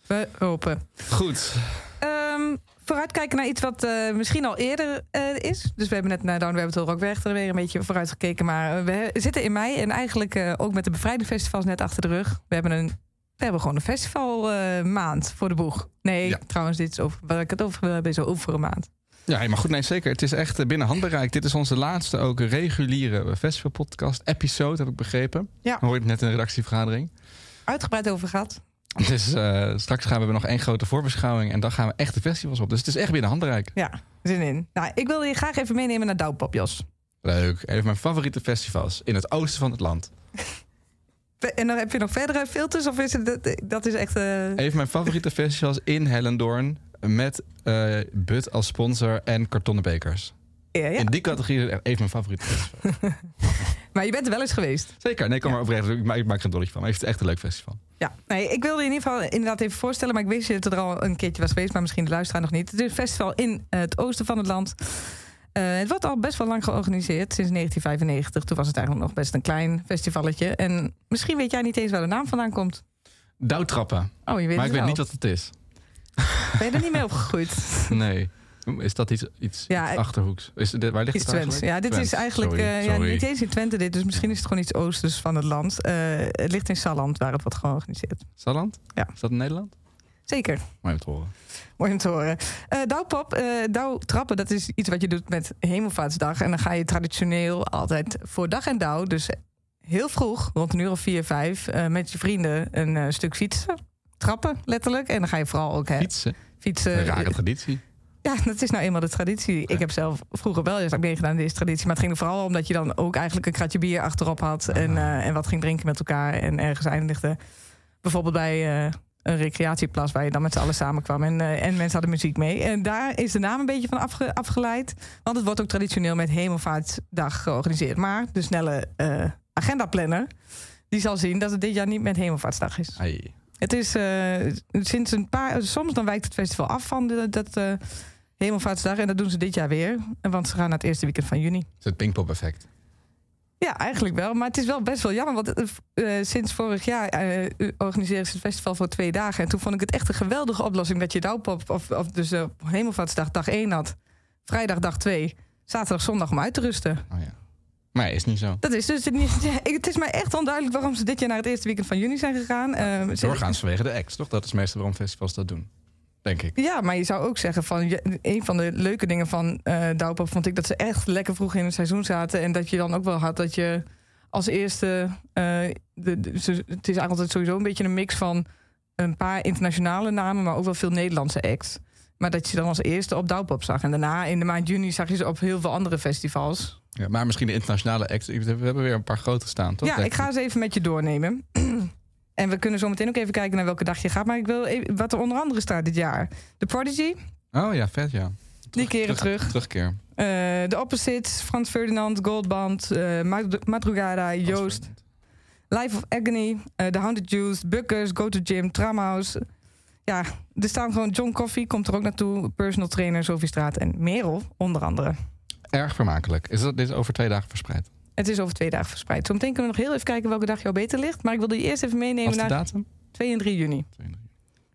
we hopen. Goed. Ehm, vooruitkijken naar iets wat eh, misschien al eerder is. Dus we hebben net naar Down Rabbit Hole Rockwerchter weer een beetje vooruit gekeken. Maar we zitten in mei en eigenlijk ook met de bevrijdingsfestivals net achter de rug. We hebben, een, we hebben gewoon een festivalmaand maand voor de boeg. Nee, Ja. trouwens, dit is over, waar ik het over wil hebben is over een maand. Ja, maar goed, nee, zeker. Het is echt eh, binnen handbereik. Dit is onze laatste ook reguliere festivalpodcast. Episode, heb ik begrepen. Ja. Hoor je het net in de redactievergadering. Uitgebreid over gehad. Dus eh, straks gaan we nog één grote voorbeschouwing. En dan gaan we echt de festivals op. Dus het is echt binnen handbereik. Ja, zin in. Nou, ik wil je graag even meenemen naar Douwpop, Jos. Leuk. Even mijn favoriete festivals in het oosten van het land. En dan heb je nog verdere filters? Of is het, dat, is echt... eh, Even mijn favoriete festivals in Hellendoorn. Met eh But als sponsor en kartonnen bekers. ja, ja. In die categorie even mijn favoriete festival. Maar je bent er wel eens geweest. Zeker. Nee, kom maar oprecht. Ik maak, ik maak er een dolletje van. Maar het is echt een leuk festival. Ja, nee, ik wilde je in ieder geval inderdaad even voorstellen, maar ik wist dat het er al een keertje was geweest, maar misschien de luisteraar nog niet. Het is een festival in het oosten van het land. Eh, het wordt al best wel lang georganiseerd, sinds 1995. Toen was het eigenlijk nog best een klein festivalletje. En misschien weet jij niet eens waar de naam vandaan komt. Douwtrappen. Oh, je weet Maar ik weet niet wat het is. Ben je er niet mee opgegroeid? Nee. Is dat iets, iets, Ja, iets ik- achterhoeks? Is dit, waar ligt het Twents. Ja, dit is eigenlijk Sorry, eh, ja, niet eens in Twente dit. Dus misschien is het gewoon iets oosters van het land. Eh, het ligt in Salland, waar het wordt georganiseerd. Salland? Ja. Is dat in Nederland? Zeker. Mooi om te horen. Mooi om te horen. Eh douwpop, eh douwtrappen, dat is iets wat je doet met Hemelvaartsdag. En dan ga je traditioneel altijd voor dag en dauw, dus heel vroeg, rond een uur of vier, vijf, met je vrienden een stuk fietsen. Trappen, letterlijk. En dan ga je vooral ook hè, Fietsen? fietsen. Een rare traditie. Ja, dat is nou eenmaal de traditie. Ik heb zelf vroeger wel eens meegedaan in deze traditie. Maar het ging er vooral om dat je dan ook eigenlijk een kratje bier achterop had. En, eh, en wat ging drinken met elkaar. En ergens eindigde. Bijvoorbeeld bij eh, een recreatieplas waar je dan met z'n allen samenkwam. En, eh, en mensen hadden muziek mee. En daar is de naam een beetje van afge- afgeleid. Want het wordt ook traditioneel met Hemelvaartsdag georganiseerd. Maar de snelle agendaplanner... die zal zien dat het dit jaar niet met Hemelvaartsdag is. Ai. Het is eh, sinds een paar. Soms dan wijkt het festival af van de, dat eh, Hemelvaartsdag. En dat doen ze dit jaar weer. En Want ze gaan naar het eerste weekend van juni. Is het Pinkpop-effect. Ja, eigenlijk wel. Maar het is wel best wel jammer. Want eh, sinds vorig jaar eh, organiseren ze het festival voor twee dagen. En toen vond ik het echt een geweldige oplossing dat je Douwpop, of, of dus eh, Hemelvaartsdag dag 1 had. Vrijdag dag 2. Zaterdag, zondag om uit te rusten. Oh ja. Maar is niet zo. Dat is dus het niet. het is mij echt onduidelijk waarom ze dit jaar naar het eerste weekend van juni zijn gegaan. Eh, ze- Doorgaans vanwege de acts, toch? Dat is meestal waarom festivals dat doen. Denk ik. Ja, maar je zou ook zeggen van een van de leuke dingen van eh Douwpop vond ik dat ze echt lekker vroeg in het seizoen zaten en dat je dan ook wel had dat je als eerste eh, de, de- ze- het is eigenlijk altijd sowieso een beetje een mix van een paar internationale namen, maar ook wel veel Nederlandse acts. Maar dat je dan als eerste op Douwpop zag en daarna in de maand juni zag je ze op heel veel andere festivals. Ja, maar misschien de internationale acts. We hebben weer een paar grote staan, toch? ja, ik ga ze even met je doornemen. En we kunnen zo meteen ook even kijken naar welke dag je gaat. Maar ik wil even, wat er onder andere staat dit jaar. The Prodigy, Oh ja, vet ja. die keren terug. Terugkeer. Eh, De Opposites, Frans Ferdinand, Goldband, eh Mad- Madrugada, Joost, Life of Agony, eh The Haunted Juice, Buckers, Go to Gym, Tramhouse. Ja, er staan gewoon John Coffee, komt er ook naartoe, personal trainer Sophie Straat en Merel, onder andere. Erg vermakelijk. Is dat, dit is over twee dagen verspreid? Het is over twee dagen verspreid. Zometeen kunnen we nog heel even kijken welke dag jou beter ligt. Maar ik wilde je eerst even meenemen naar datum? 2 en 3 juni. Twee en drie.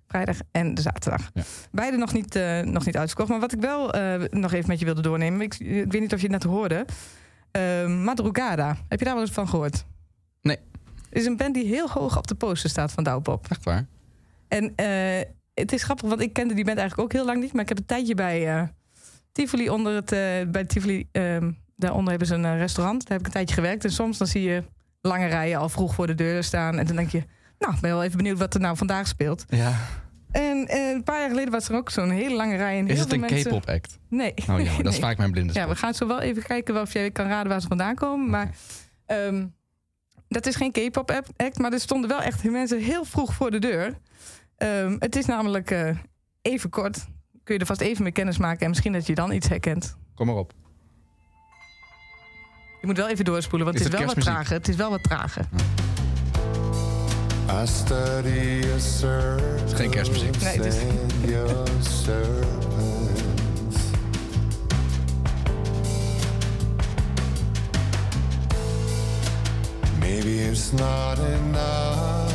Vrijdag en de zaterdag. Ja. Beide nog niet, eh, nog niet uitverkocht. Maar wat ik wel eh, nog even met je wilde doornemen. Ik, ik weet niet of je het net hoorde. Eh, Madrugada. Heb je daar wel eens van gehoord? Nee. Het is een band die heel hoog op de poster staat van Douwpop. Echt waar? En het is grappig, want ik kende die band eigenlijk ook heel lang niet. Maar ik heb een tijdje bij Tivoli onder het... eh, bij Tivoli, ehm, daaronder hebben ze een eh, restaurant. Daar heb ik een tijdje gewerkt. En soms dan zie je lange rijen al vroeg voor de deur staan. En dan denk je... Nou, ik ben wel even benieuwd wat er nou vandaag speelt. Ja. En eh, een paar jaar geleden was er ook zo'n hele lange rij. En Is het een mensen... K-pop act? Nee. Oh ja, dat is vaak mijn blinde Ja, spot. we gaan zo wel even kijken of jij kan raden waar ze vandaan komen. Maar ehm, dat is geen K-pop act, maar er stonden wel echt mensen heel vroeg voor de deur. Ehm, het is namelijk even kort. Kun je er vast even mee kennis maken en misschien dat je dan iets herkent. Kom maar op. Je moet wel even doorspoelen, want Is het is het wel wat trager. Het is wel wat trager. I study a circle. Geen kerstmuziek. Nee, het is-. Maybe it's not enough.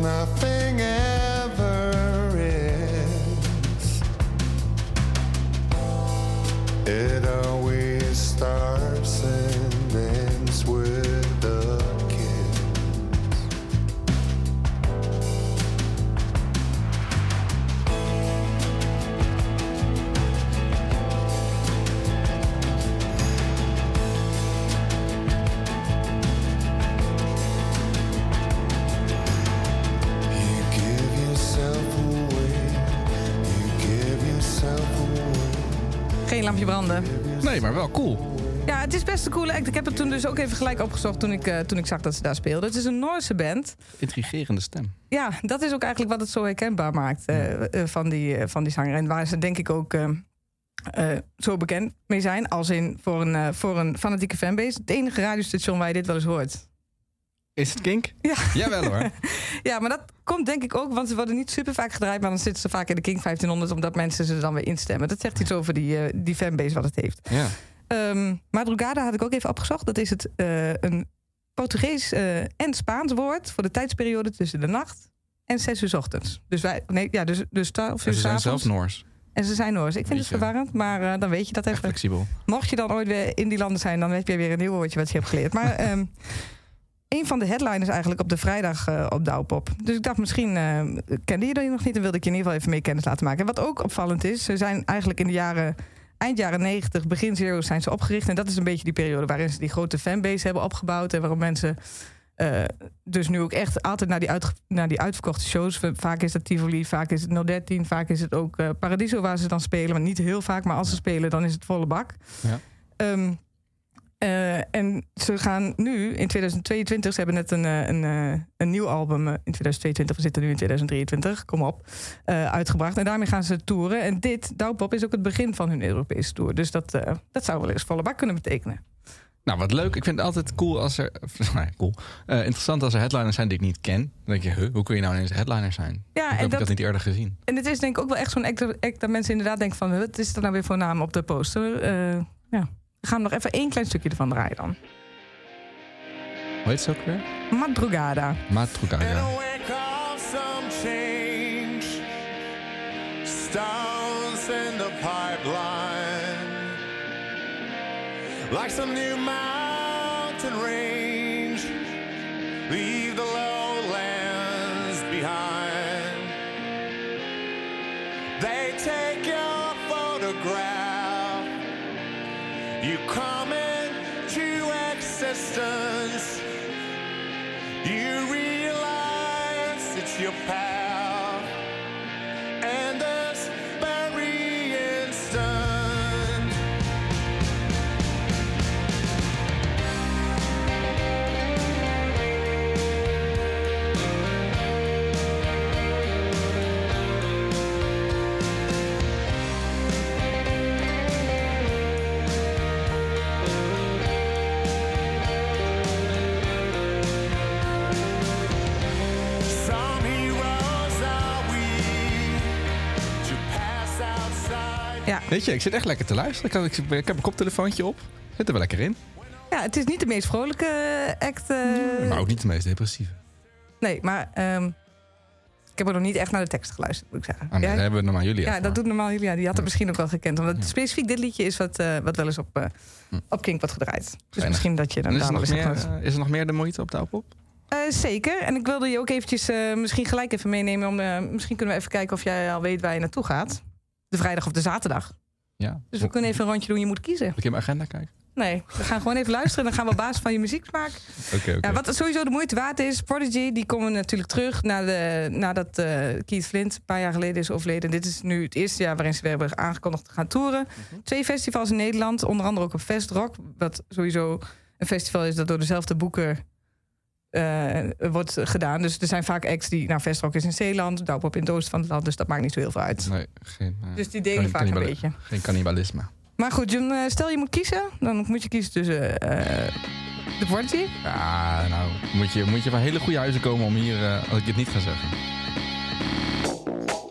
Nothing Nee, maar wel cool. Ja, het is best een coole act. Ik heb het toen dus ook even gelijk opgezocht toen ik, eh, toen ik zag dat ze daar speelden. Het is een Noorse band. Intrigerende stem. Ja, dat is ook eigenlijk wat het zo herkenbaar maakt eh, eh, van, die, van die zanger. En waar ze denk ik ook zo bekend mee zijn. Als in voor een, voor een fanatieke fanbase. Het enige radiostation waar je dit wel eens hoort. Is het kink? Ja. Jawel hoor. Ja, maar dat komt denk ik ook, want ze worden niet super vaak gedraaid, maar dan zitten ze vaak in de King 1500 omdat mensen ze dan weer instemmen. Dat zegt iets over die, eh, die fanbase wat het heeft. Ja. Ehm madrugada had ik ook even opgezocht. Dat is het, eh, een Portugees eh, en Spaans woord voor de tijdsperiode tussen de nacht en 6 uur 's ochtends. Dus wij, nee, ja, dus, dus 12 uur En ze zijn zelf. Noors. En ze zijn Noors. Ik vind het verwarrend, maar eh, dan weet je dat Echt even. flexibel. Mocht je dan ooit weer in die landen zijn, dan heb je weer een nieuw woordje wat je hebt geleerd. Maar ehm, een van de headliners eigenlijk op de vrijdag eh, op Douwpop. Dus ik dacht, misschien eh, kende je dat nog niet en wilde ik je in ieder geval even mee kennis laten maken. En wat ook opvallend is, ze zijn eigenlijk in de jaren, eind jaren 90, begin zero's zijn ze opgericht. En dat is een beetje die periode waarin ze die grote fanbase hebben opgebouwd. En waarom mensen eh, dus nu ook echt altijd naar die, uitge- naar die uitverkochte shows. Vaak is dat Tivoli, vaak is het 013, vaak is het ook Paradiso waar ze dan spelen. Maar niet heel vaak, maar als ze spelen, dan is het volle bak. Ja. Ehm, eh, en ze gaan nu in 2022, ze hebben net een, eh, een, eh, een nieuw album in 2022, we zitten nu in 2023, kom op, eh, uitgebracht. En daarmee gaan ze toeren. En dit, Douwpop, is ook het begin van hun Europese tour. Dus dat, dat zou wel eens volle bak kunnen betekenen. Nou, wat leuk. Ik vind het altijd cool als er... nou cool. Interessant als er headliners zijn die ik niet ken. Dan denk je, huh, hoe kun je nou ineens headliner zijn? Ja, en heb ik dat, dat niet eerder gezien? En het is denk ik ook wel echt zo'n act, act dat mensen inderdaad denken van... wat is er nou weer voor naam op de poster? Ja. We gaan nog even één klein stukje ervan draaien dan. Hoe heet ze ook weer? Madrugada. Matruga, In ja. a wake of some change, stones in the pipeline, like some new you come into existence. You realize it's your path, Ja. Weet je, ik zit echt lekker te luisteren. Ik, ik, ik heb een koptelefoontje op. Zit er wel lekker in. ja, het is niet de meest vrolijke act. eh, Maar ook niet de meest depressieve. Nee, maar ehm, ik heb er nog niet echt naar de tekst geluisterd, moet ik zeggen. Ah, nee, Jij? daar hebben we normaal jullie Ja, voor. dat doet normaal Julia. Die had het Ja. misschien ook wel gekend. Omdat specifiek dit liedje is wat, eh, wat wel eens op, Hm. op Kink wordt gedraaid. Dus misschien dat je dan daar nog meer, is er nog meer de moeite op de? Eh, zeker. En ik wilde je ook eventjes misschien gelijk even meenemen. Om, misschien kunnen we even kijken of jij al weet waar je naartoe gaat. De vrijdag of de zaterdag. Ja. Dus we kunnen even een rondje doen. Je moet kiezen. Moet ik in mijn agenda kijken? Nee, we gaan gewoon even luisteren. En dan gaan we op basis van je muzieksmaak. Oké, oké. Ja, wat sowieso de moeite waard is. Prodigy, die komen natuurlijk terug na de, nadat eh, Keith Flint een paar jaar geleden is overleden. Dit is nu het eerste jaar waarin ze weer hebben aangekondigd te gaan toeren. Twee festivals in Nederland, onder andere ook op Fest Rock. Wat sowieso een festival is dat door dezelfde boeker eh, wordt gedaan. Dus er zijn vaak acts die... Nou, Fest Rock is in Zeeland, Douwpop in het oosten van het land. Dus dat maakt niet zo heel veel uit. Nee, geen, eh, Dus die delen vaak een beetje. Geen cannibalisme. Maar goed, Jun, eh, stel je moet kiezen. Dan moet je kiezen tussen de Prodigy. Ja, nou, moet je, moet je van hele goede huizen komen om hier, als ik dit niet ga zeggen.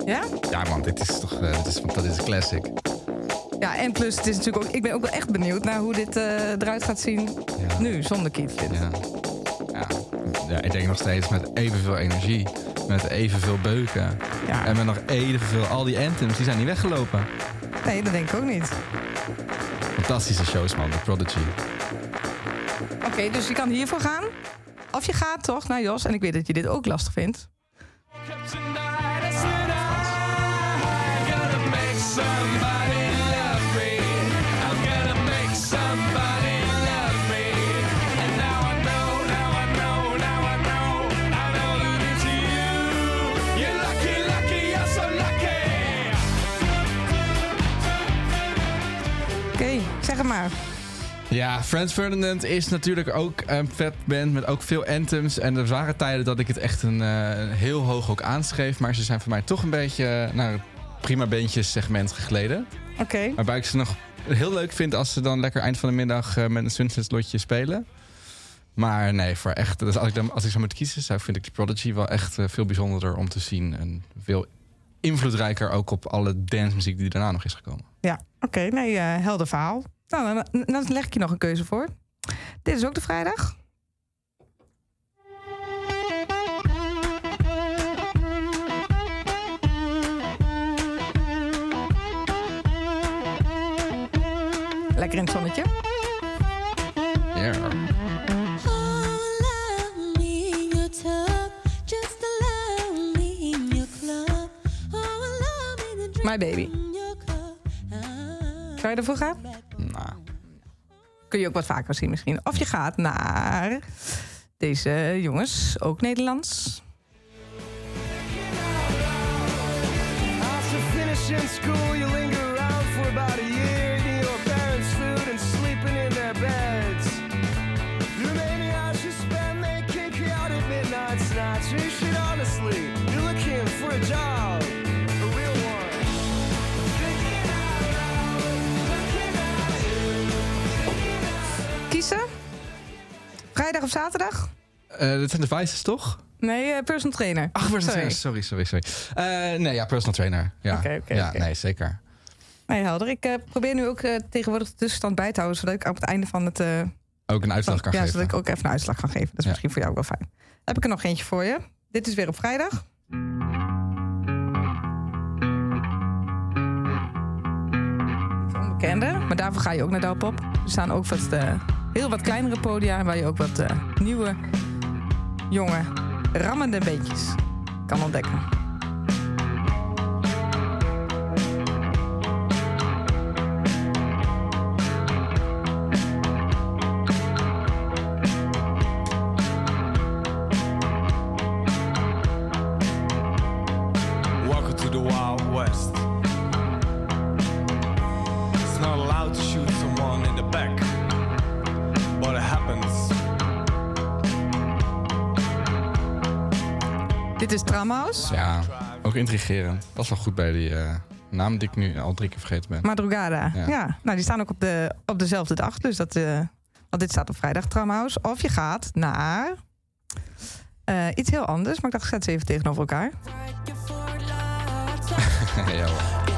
Ja? Ja, man, dit is toch, dit is, dat is een classic. Ja, en plus, het is natuurlijk ook, ik ben ook wel echt benieuwd naar hoe dit eruit gaat zien Ja. nu, zonder Keith. Ja. Ja. Ja, ik denk nog steeds met evenveel energie, met evenveel beuken. Ja. En met nog evenveel, al die anthems, die zijn niet weggelopen. Nee, dat denk ik ook niet. Fantastische shows, man, The Prodigy. Oké, dus je kan hiervoor gaan. Of je gaat toch naar Jos, en ik weet dat je dit ook lastig vindt. Oké, zeg het maar. Ja, Frans Ferdinand is natuurlijk ook een vet band met ook veel anthems. En er waren tijden dat ik het echt een, eh, heel hoog ook aanschreef. Maar ze zijn voor mij toch een beetje naar het prima bandjes segment gegleden. Oké. Waarbij ik ze nog heel leuk vind als ze dan lekker eind van de middag eh, met een sunset lotje spelen. Maar nee, voor echt. Dus als ik, dan, als ik zou moeten kiezen, zou, vind ik die Prodigy wel echt eh, veel bijzonderder om te zien. En veel invloedrijker ook op alle dancemuziek die daarna nog is gekomen. Ja, oké. nee, helder verhaal. Nou, dan, dan leg ik je nog een keuze voor. Dit is ook de vrijdag. Lekker in het zonnetje. Ja. My baby. Zou je ervoor gaan? Kun je ook wat vaker zien misschien. Of je gaat naar deze jongens, ook Nederlands. Vrijdag of zaterdag? Eh, dit zijn de Vices, toch? Nee, eh, personal trainer. Ach, personal Sorry. trainer. Sorry, sorry, sorry. Eh, nee, ja, personal trainer. Ja, ja nee, zeker. Nee, helder. Ik probeer nu ook tegenwoordig de tussenstand bij te houden... zodat ik op het einde van het... Ook een uitslag kan ja, geven. zodat ik ook even een uitslag kan geven. Dat is Ja. misschien voor jou ook wel fijn. Heb ik er nog eentje voor je. Dit is weer op vrijdag. Onbekende, maar daarvoor ga je ook naar Dalpop. Er staan ook wat, heel wat kleinere podia... waar je ook wat eh, nieuwe, jonge, rammende beentjes kan ontdekken. Ja, ook intrigerend. Was wel goed bij die eh, naam die ik nu al drie keer vergeten ben. Madrugada. Ja. Ja. nou die staan ook op, de, op dezelfde dag. Dus dat, eh, want dit staat op vrijdag Tramhouse. Of je gaat naar eh, iets heel anders. Maar ik dacht, ik zet ze even tegenover elkaar. ja, hoor.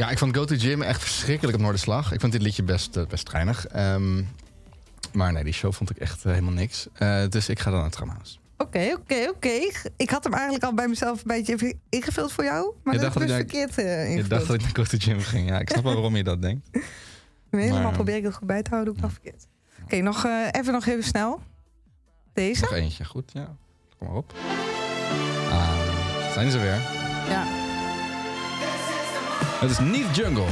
Ja, ik vond Go to Gym echt verschrikkelijk op Noorderslag. Ik vond dit liedje best, eh, best geinig. Ehm, maar nee, die show vond ik echt eh, helemaal niks. Eh, dus ik ga dan naar Tramhouse. Oké, oké, oké. Ik had hem eigenlijk al bij mezelf een beetje ingevuld voor jou. Maar Je dat ik- verkeerd eh, Je ingevuld. dacht dat ik naar Go to Gym ging. Ja, ik snap wel waarom je dat denkt. Helemaal maar- probeer ik het goed bij te houden, ik nog verkeerd. Oké, nog even nog even snel. Deze? Nog eentje, goed. Ja, kom maar op. Ah, zijn ze weer. Ja. Het is niet Jungle.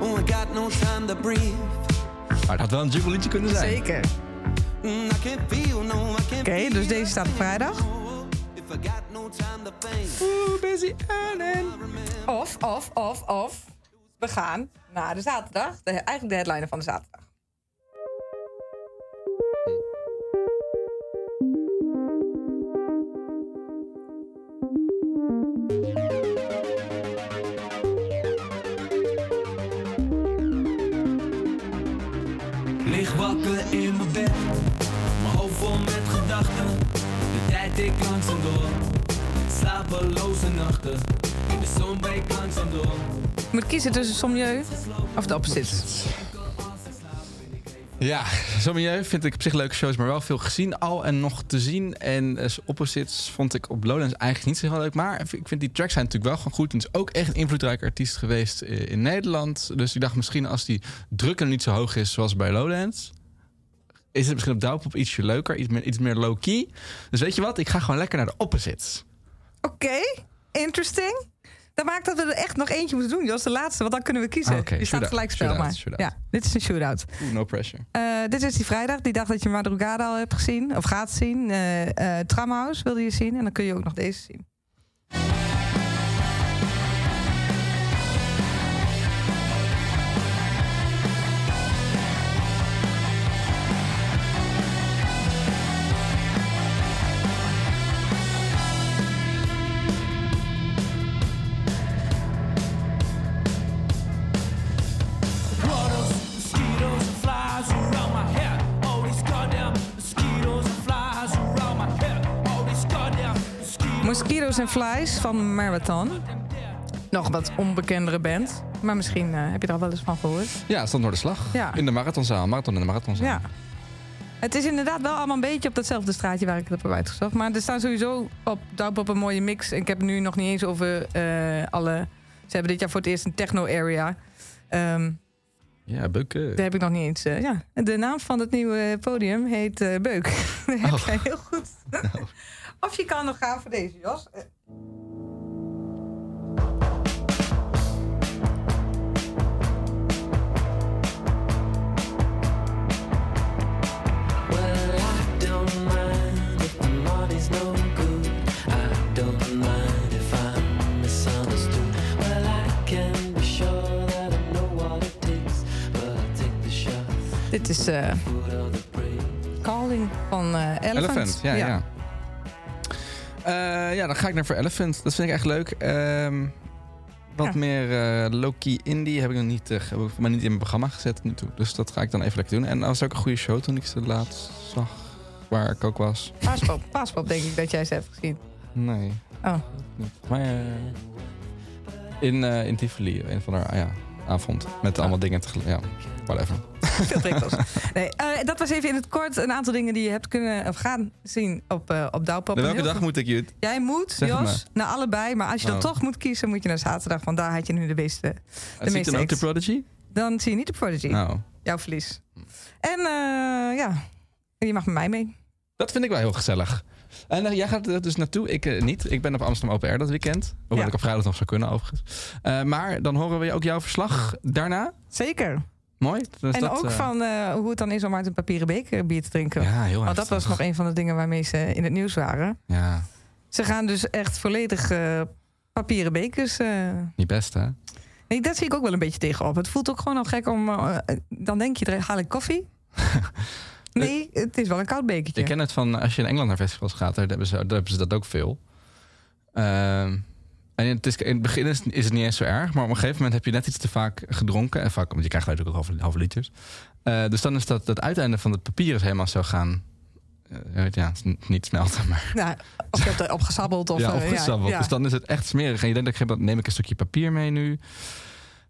Oh, I got no time to breathe. Maar het had wel een jungle liedje kunnen zijn. Zeker. Mm, Oké, dus deze staat op vrijdag. Oeh, busy earning. Of, of, of, of. We gaan naar de zaterdag. De, eigenlijk de headliner van de zaterdag. Wakker in mijn bed, mijn hoofd vol met gedachten. De tijd ik langzaam door, slapeloze nachten. In de zon breekt langzaam door. Je moet kiezen tussen Sommieu of de opposite. Ja, Sommelier vind ik op zich leuke shows, maar wel veel gezien al en nog te zien. En eh, Opposites vond ik op Lowlands eigenlijk niet zo heel leuk. Maar ik vind die tracks zijn natuurlijk wel gewoon goed. En het is ook echt een invloedrijke artiest geweest eh, in Nederland. Dus ik dacht misschien als die druk er niet zo hoog is zoals bij Lowlands... is het misschien op Douwpop ietsje leuker, iets meer, iets meer low-key. Dus weet je wat, ik ga gewoon lekker naar de Opposites. Oké, interesting. Dat maakt dat we er echt nog eentje moeten doen, Jos, de laatste. Want dan kunnen we kiezen. Ah, Die staat shootout, gelijk spel maar. shootout. Ja, dit is een shootout. Oeh, no pressure. Eh, dit is die vrijdag, die dag dat je Madrugada al hebt gezien. Of gaat zien. Eh eh Tramhouse wilde je zien. En dan kun je ook nog deze zien. Mosquitoes and Flies van Marathon. Nog wat onbekendere band. Maar misschien eh, heb je er al wel eens van gehoord. Ja, het stond door de slag. Ja. In de marathonzaal. Marathon in de marathonzaal. Ja. Het is inderdaad wel allemaal een beetje op datzelfde straatje waar ik het heb uitgezocht. Maar er staan sowieso op Douwpop een mooie mix. En ik heb het nu nog niet eens over eh, alle... Ze hebben dit jaar voor het eerst een techno-area. Ehm, Ja, beuken. daar heb ik nog niet eens... eh, ja. De naam van het nieuwe podium heet eh, Beuk. dat heb Oh. jij heel goed. of je kan nog gaan voor deze, Jos. Eh, Well, I don't mind if the money's no good. I don't mind if I'm misunderstood. Well, I can be sure that I know what it takes, but I'll take the shot. Dit is eh, brave. Calling van eh Elephant. Elephant, ja, ja. Ja, dan ga ik naar voor Elephant. Dat vind ik echt leuk. Ehm, wat Ja. meer eh low-key indie heb ik nog niet, eh, heb ik maar niet in mijn programma gezet nu toe. Dus dat ga ik dan even lekker doen. En dat was ook een goede show toen ik ze laatst zag. Waar ik ook was. Paaspop, Paaspop denk ik dat jij ze hebt gezien. Nee, Oh, niet. Maar eh, in, eh in Tivoli, een van haar ja, avond. Met allemaal dingen tegelijk. Ja, whatever. veel prikkels. Nee, eh, dat was even in het kort een aantal dingen die je hebt kunnen of gaan zien op, eh op Douwpop. Welke dag goed- moet ik je... Jij moet, Zeg Jos, naar allebei. Maar als je dan Oh. toch moet kiezen, moet je naar zaterdag. Want daar had je nu de meeste. Zie ik meeste dan ook de. Prodigy? Dan zie je niet de Prodigy. Nou, Jouw verlies. En eh, ja, je mag met mij mee. Dat vind ik wel heel gezellig. En eh, jij gaat er dus naartoe, ik eh, niet. Ik ben op Amsterdam Open Air dat weekend. Hoewel Ja. ik op vrijdag nog zou kunnen, overigens. Eh, maar dan horen we ook jouw verslag daarna. Zeker. Mooi. Dus en dat, ook van hoe het dan is om uit een papieren beker bier te drinken. Ja, heel Want dat was nog een van de dingen waarmee ze in het nieuws waren. Ja, Ze gaan dus echt volledig papieren bekers. niet best hè? Nee, dat zie ik ook wel een beetje tegenop. Het voelt ook gewoon al gek om. dan denk je, haal ik koffie? nee, het is wel een koud bekertje. Ik ken het van als je in Engeland naar festivals gaat, daar hebben ze, daar hebben ze dat ook veel. Ehm, en het is, in het begin is, is het niet eens zo erg, maar op een gegeven moment heb je net iets te vaak gedronken. En vaak, want je krijgt natuurlijk ook halve, halve liters. Eh, dus dan is dat het uiteinde van het papier is helemaal zo gaan. eh, ja, niet smelten, maar Nou, of je hebt erop gesabbeld. Of, ja, eh, of gesabbeld. ja. Dus dan is het echt smerig. En je denkt, neem ik een stukje papier mee nu.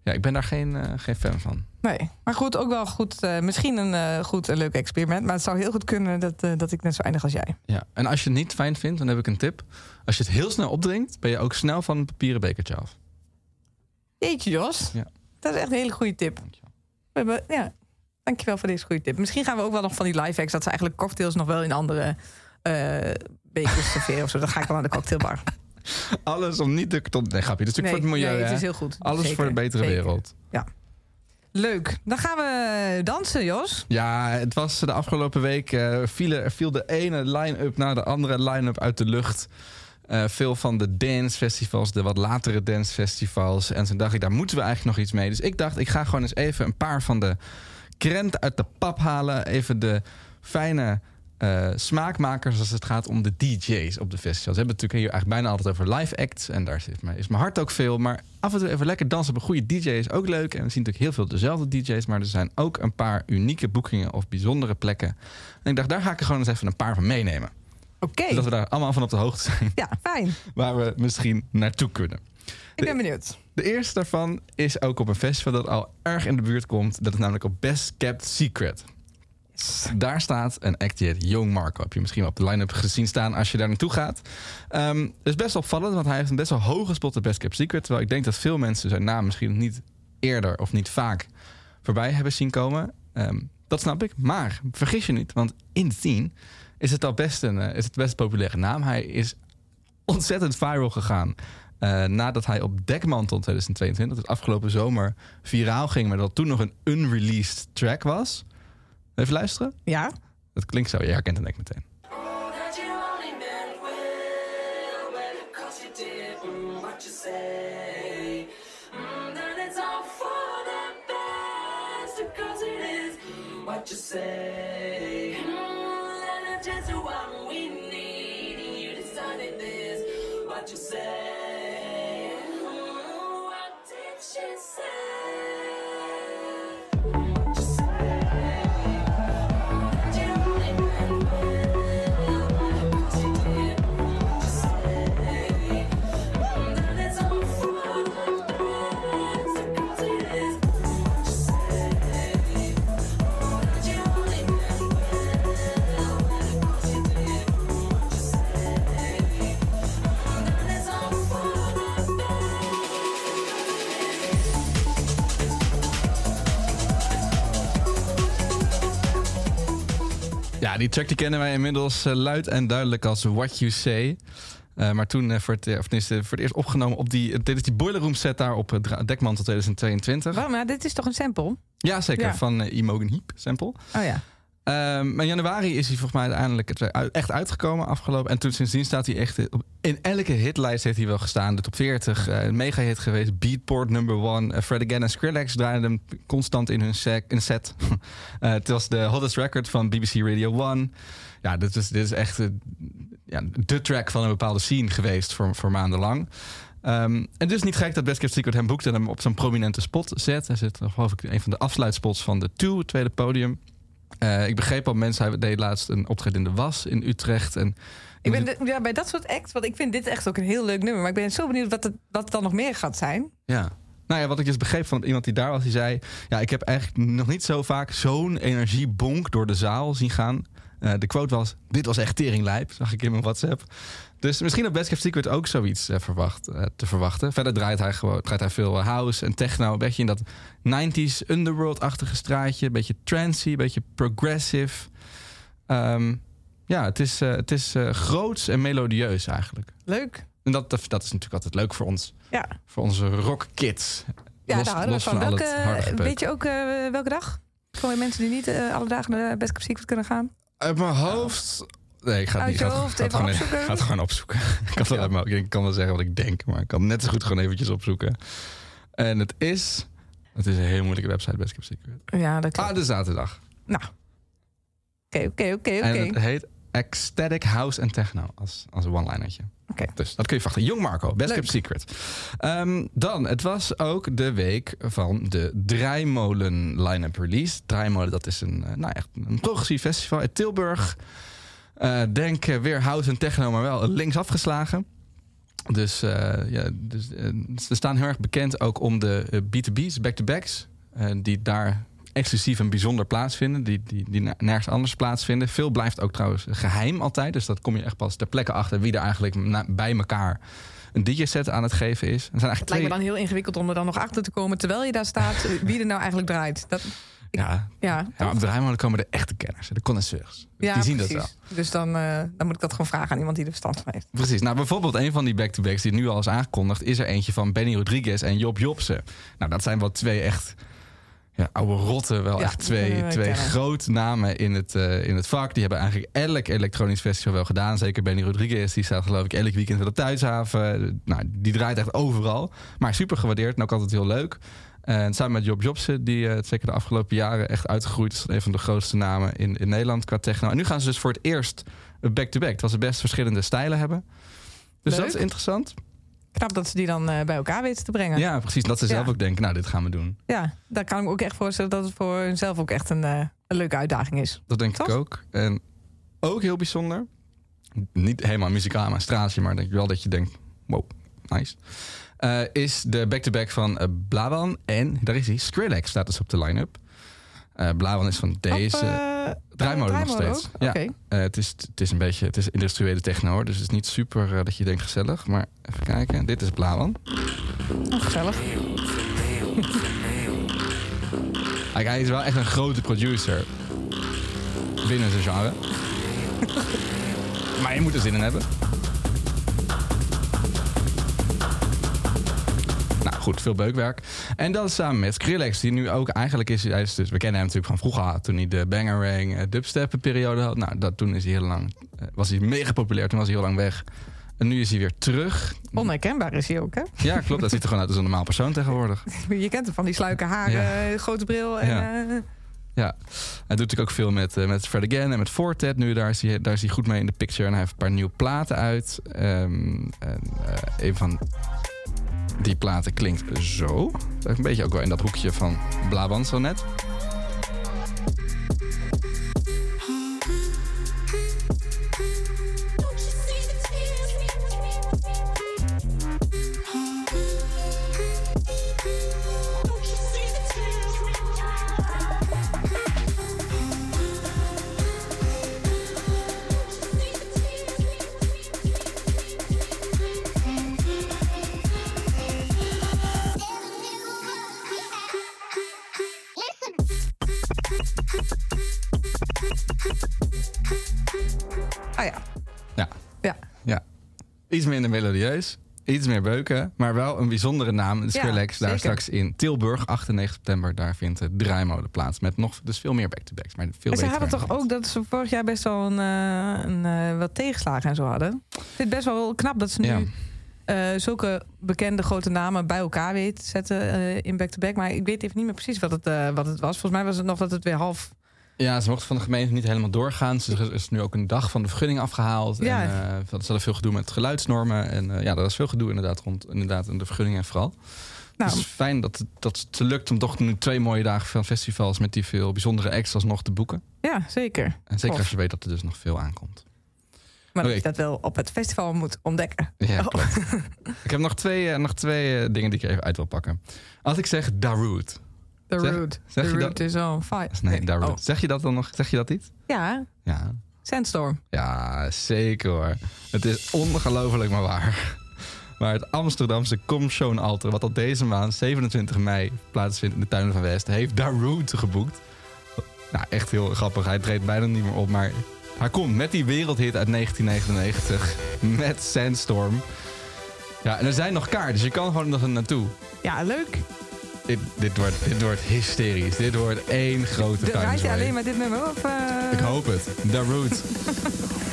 Ja, ik ben daar geen, eh, geen fan van. Nee, maar goed, ook wel goed. eh, misschien een eh, goed, een leuk experiment. Maar het zou heel goed kunnen dat, dat ik net zo eindig als jij. Ja. En als je het niet fijn vindt, dan heb ik een tip. Als je het heel snel opdrinkt, ben je ook snel van een papieren bekertje af. Jeetje, Jos. Ja. Dat is echt een hele goede tip. Dankjewel. We hebben, ja, dankjewel voor deze goede tip. Misschien gaan we ook wel nog van die live hacks... dat ze eigenlijk cocktails nog wel in andere bekers serveren of zo. Dan ga ik wel aan de cocktailbar. Alles om niet te... Tot, nee, grapje. Het is natuurlijk voor het milieu. nee, het is heel goed. Alles Zeker, voor de betere zeker. wereld. Leuk. Dan gaan we dansen, Jos. Ja, het was de afgelopen week... eh viel, er viel de ene line-up na de andere line-up uit de lucht. Eh, veel van de dancefestivals, de wat latere dancefestivals. En toen dacht ik, daar moeten we eigenlijk nog iets mee. Dus ik dacht, ik ga gewoon eens even een paar van de krent uit de pap halen. Even de fijne eh, smaakmakers als het gaat om de DJ's op de festivals. We hebben het natuurlijk hier eigenlijk bijna altijd over live acts. En daar zit mijn, is mijn hart ook veel. Maar af en toe even lekker dansen op een goede DJ is ook leuk. En we zien natuurlijk heel veel dezelfde DJ's. Maar er zijn ook een paar unieke boekingen of bijzondere plekken. En ik dacht, daar ga ik er gewoon eens even een paar van meenemen. Oké. Zodat we daar allemaal van op de hoogte zijn Ja, fijn. waar we misschien naartoe kunnen. Ik ben benieuwd. De eerste daarvan is ook op een festival dat al erg in de buurt komt. Dat is namelijk op Best Kept Secret. Daar staat een act die heet Young Marco. Heb je misschien wel op de line-up gezien staan als je daar naartoe gaat. Het is best opvallend, want hij heeft een best wel hoge spot op Best Kept Secret. Terwijl ik denk dat veel mensen zijn naam misschien niet eerder of niet vaak voorbij hebben zien komen. Ehm, dat snap ik. Maar vergis je niet, want in de scene is het al best een, eh, is het best populaire naam. Hij is ontzettend viral gegaan. eh, nadat hij op Dekmantel 2022, dus afgelopen zomer, viraal ging. Maar dat toen nog een unreleased track was. Even luisteren. Ja? Dat klinkt zo. Je herkent het denk ik meteen. Mm, what you say. Mm, that it's all for the best, because it is what you say. Mm, and it's just what we need, and you decided this, what you say. Mm, what did she say? Ja, die track die kennen wij inmiddels eh, luid en duidelijk als What You Say. Eh, maar toen eh, voor, het, of tenminste, voor het eerst opgenomen op die... Dit is die Boiler Room set daar op Dra- Dekmantel 2022. Waarom? Maar dit is toch een sample? Ja, zeker. Ja. Van eh, Imogen Heap sample. Oh ja. Ehm, maar in januari is hij volgens mij uiteindelijk uit- echt uitgekomen afgelopen. En toen sindsdien staat hij echt... op- in elke hitlijst heeft hij wel gestaan. De top 40, eh, een mega hit geweest. Beatport number one. eh, Fred Again en Skrillex draaiden hem constant in hun in set. Eh, het was de hottest record van BBC Radio 1. Ja, dit is, dit is echt eh, ja, de track van een bepaalde scene geweest voor, voor maandenlang. Ehm, en dus niet gek dat Best Kept Secret hem boekt en hem op zo'n prominente spot zet. Hij zit, geloof ik, een van de afsluitspots van de Two, het tweede podium. Eh, ik begreep al, mensen, hij deed laatst een optreden in de Was in Utrecht. En Ik ben de- ja, bij dat soort acts, want ik vind dit echt ook een heel leuk nummer. Maar ik ben zo benieuwd wat het, wat het dan nog meer gaat zijn. Ja. Nou ja, wat ik dus begreep van iemand die daar was, die zei... Ja, ik heb eigenlijk nog niet zo vaak zo'n energiebonk door de zaal zien gaan. Eh, de quote was, dit was echt teringlijp, zag ik in mijn WhatsApp. Dus misschien had Best Kept Secret ook zoiets eh, verwacht, te verwachten. Verder draait hij, gewoon, draait hij veel house en techno. Een beetje in dat 90s underworld-achtige straatje. Een beetje trancy, een beetje progressive. Ehm, ja, het is, eh, het is eh, groots en melodieus eigenlijk. Leuk. En dat, dat is natuurlijk altijd leuk voor ons. Ja, Voor onze rockkids. ja Los- daar houden we van. al het Welke, weet je ook eh, welke dag? Gewoon mensen die niet eh, alle dagen naar Best Kept Secret kunnen gaan. Uit mijn hoofd. Nee, ik ga het Uit niet. je Ik ga het- hoofd ga het even gewoon, opzoeken? ik ga het gewoon opzoeken. ik, kan wel uit ik kan wel zeggen wat ik denk, maar ik kan net zo goed gewoon eventjes opzoeken. En het is. Het is een heel moeilijke website, Best Kept Secret. Ja, dat klopt. Ah, de zaterdag. Nou. Oké, oké, oké, En oké. het heet Ecstatic House and Techno als, als one-linertje. Oké. Dus dat kun je wachten. Jong Marco, Best. Kept Secret. Ehm, dan, het was ook de week van de Draaimolen line-up release. Draaimolen, dat is een, eh, nou, echt een progressief festival uit Tilburg. Eh, denk eh, weer house en techno, maar wel links afgeslagen. Dus, eh, ja, dus eh, ze staan heel erg bekend ook om de eh, B2B's, back-to-backs. die daar exclusief en bijzonder plaatsvinden. Die, die, die ner- nergens anders plaatsvinden. Veel blijft ook trouwens geheim altijd. Dus dat kom je echt pas ter plekke achter wie er eigenlijk na- bij elkaar een DJ-set aan het geven is. Er zijn Het lijkt me twee... dan heel ingewikkeld om er dan nog achter te komen terwijl je daar staat, wie er nou eigenlijk draait. Dat, Ja, ja, ja, op de Draaimolen komen de echte kenners, de connoisseurs. ja, die zien precies. dat wel. Dus dan, eh, dan moet ik dat gewoon vragen aan iemand die er verstand van heeft. Precies. Nou, bijvoorbeeld een van die back-to-backs die nu al is aangekondigd... is er eentje van Benny Rodriguez en Job Jobsen. Nou, dat zijn wel twee echt ja, oude rotten. Wel Ja, echt twee, we twee grote namen in het, eh, in het vak. Die hebben eigenlijk elk elektronisch festival wel gedaan. Zeker Benny Rodriguez, die staat geloof ik elk weekend bij de Thuishaven. Nou, die draait echt overal. Maar super gewaardeerd en ook altijd heel leuk. En samen met Job Jobsen, die eh, zeker de afgelopen jaren echt uitgegroeid is... tot een van de grootste namen in, in Nederland qua techno. En nu gaan ze dus voor het eerst back-to-back. Terwijl ze best verschillende stijlen hebben. Dus Leuk. dat is interessant. Knap dat ze die dan eh, bij elkaar weten te brengen. Ja, precies. Dat ze zelf Ja. ook denken, nou, dit gaan we doen. Ja, daar kan ik me ook echt voorstellen dat het voor hunzelf ook echt een, eh, een leuke uitdaging is. Dat denk ik ook. En ook heel bijzonder. Niet helemaal muzikaal maar straatje, maar denk ik wel dat je denkt, wow, nice. Eh, is de back-to-back van eh, Blawan. En daar is hij, Skrillex staat dus op de line-up. Eh Blawan is van deze... Op, Draaimolen nog steeds. ook? Ja. Het, is, het is een beetje het is industriële techno, hoor. Dus het is niet super dat je denkt gezellig. Maar even kijken. Dit is Blawan. Oh, gezellig. Kijk, hij is wel echt een grote producer. Binnen zijn genre. maar je moet er zin in hebben. Nou goed, veel beukwerk. En dat is samen met Skrillex, die nu ook eigenlijk is... Hij is dus, we kennen hem natuurlijk van vroeger, toen hij de Bangarang uh, dubstep periode had. Nou, dat, toen is hij heel lang, eh, was hij mega populair, toen was hij heel lang weg. En nu is hij weer terug. Onherkenbaar is hij ook, hè? Ja, klopt. Dat ziet er gewoon uit als een normaal persoon tegenwoordig. Je kent hem van die sluike haren, Ja. eh, grote bril. En, Ja. eh, Ja, hij doet natuurlijk ook veel met, eh, met Fred Again en met Fortet. Nu, daar is, hij, daar is hij goed mee in de picture. En hij heeft een paar nieuwe platen uit. En, eh, een van die platen klinkt zo. Een beetje ook wel in dat hoekje van Blaban zo net. Minder melodieus. Iets meer beuken, maar wel een bijzondere naam. De Ja, Skrillex, daar straks in Tilburg, 8 en 9 september. Daar vindt de draaimolen plaats. Met nog dus veel meer back-to-backs. Maar veel ze hadden toch ook dat ze vorig jaar best wel een, eh, een, eh, wat tegenslagen en zo hadden. Ik vind het best wel knap dat ze nu Ja. eh, zulke bekende grote namen bij elkaar weten te zetten in back-to-back. Maar ik weet even niet meer precies wat het, wat het was. Volgens mij was het nog dat het weer half... Ja, ze mochten van de gemeente niet helemaal doorgaan. Dus er is nu ook een dag van de vergunning afgehaald. Ja. En dat is wel veel gedoe met geluidsnormen. En eh, ja, dat is veel gedoe inderdaad rond inderdaad, de vergunningen vooral. Nou, het is fijn dat het, dat het lukt om toch nu twee mooie dagen van festivals... met die veel bijzondere extras nog te boeken. ja, zeker. En zeker als je weet dat er dus nog veel aankomt. Maar dat je dat wel op het festival moet ontdekken. Ja, Oh. klopt. ik heb nog twee, eh, nog twee dingen die ik er even uit wil pakken. Als ik zeg Darude. The Zeg- route. zeg The je route is on fire. Nee. Oh. Zeg je dat dan nog? Zeg je dat niet? Ja, Ja. Sandstorm. Ja, zeker hoor. Het is ongelooflijk maar waar. Maar het Amsterdamse Comshown Alter, wat al deze maand 27 mei plaatsvindt in de tuinen van West, heeft Darude geboekt. Nou, echt heel grappig. Hij treedt bijna niet meer op, maar hij komt met die wereldhit uit 1999 met Sandstorm. Ja, en er zijn nog kaarten, dus je kan gewoon nog naartoe. Ja, leuk. Dit, dit, wordt, dit wordt hysterisch. Dit wordt één grote De, rijd je alleen met dit nummer? Of, eh? Ik hoop het. Darude. Cult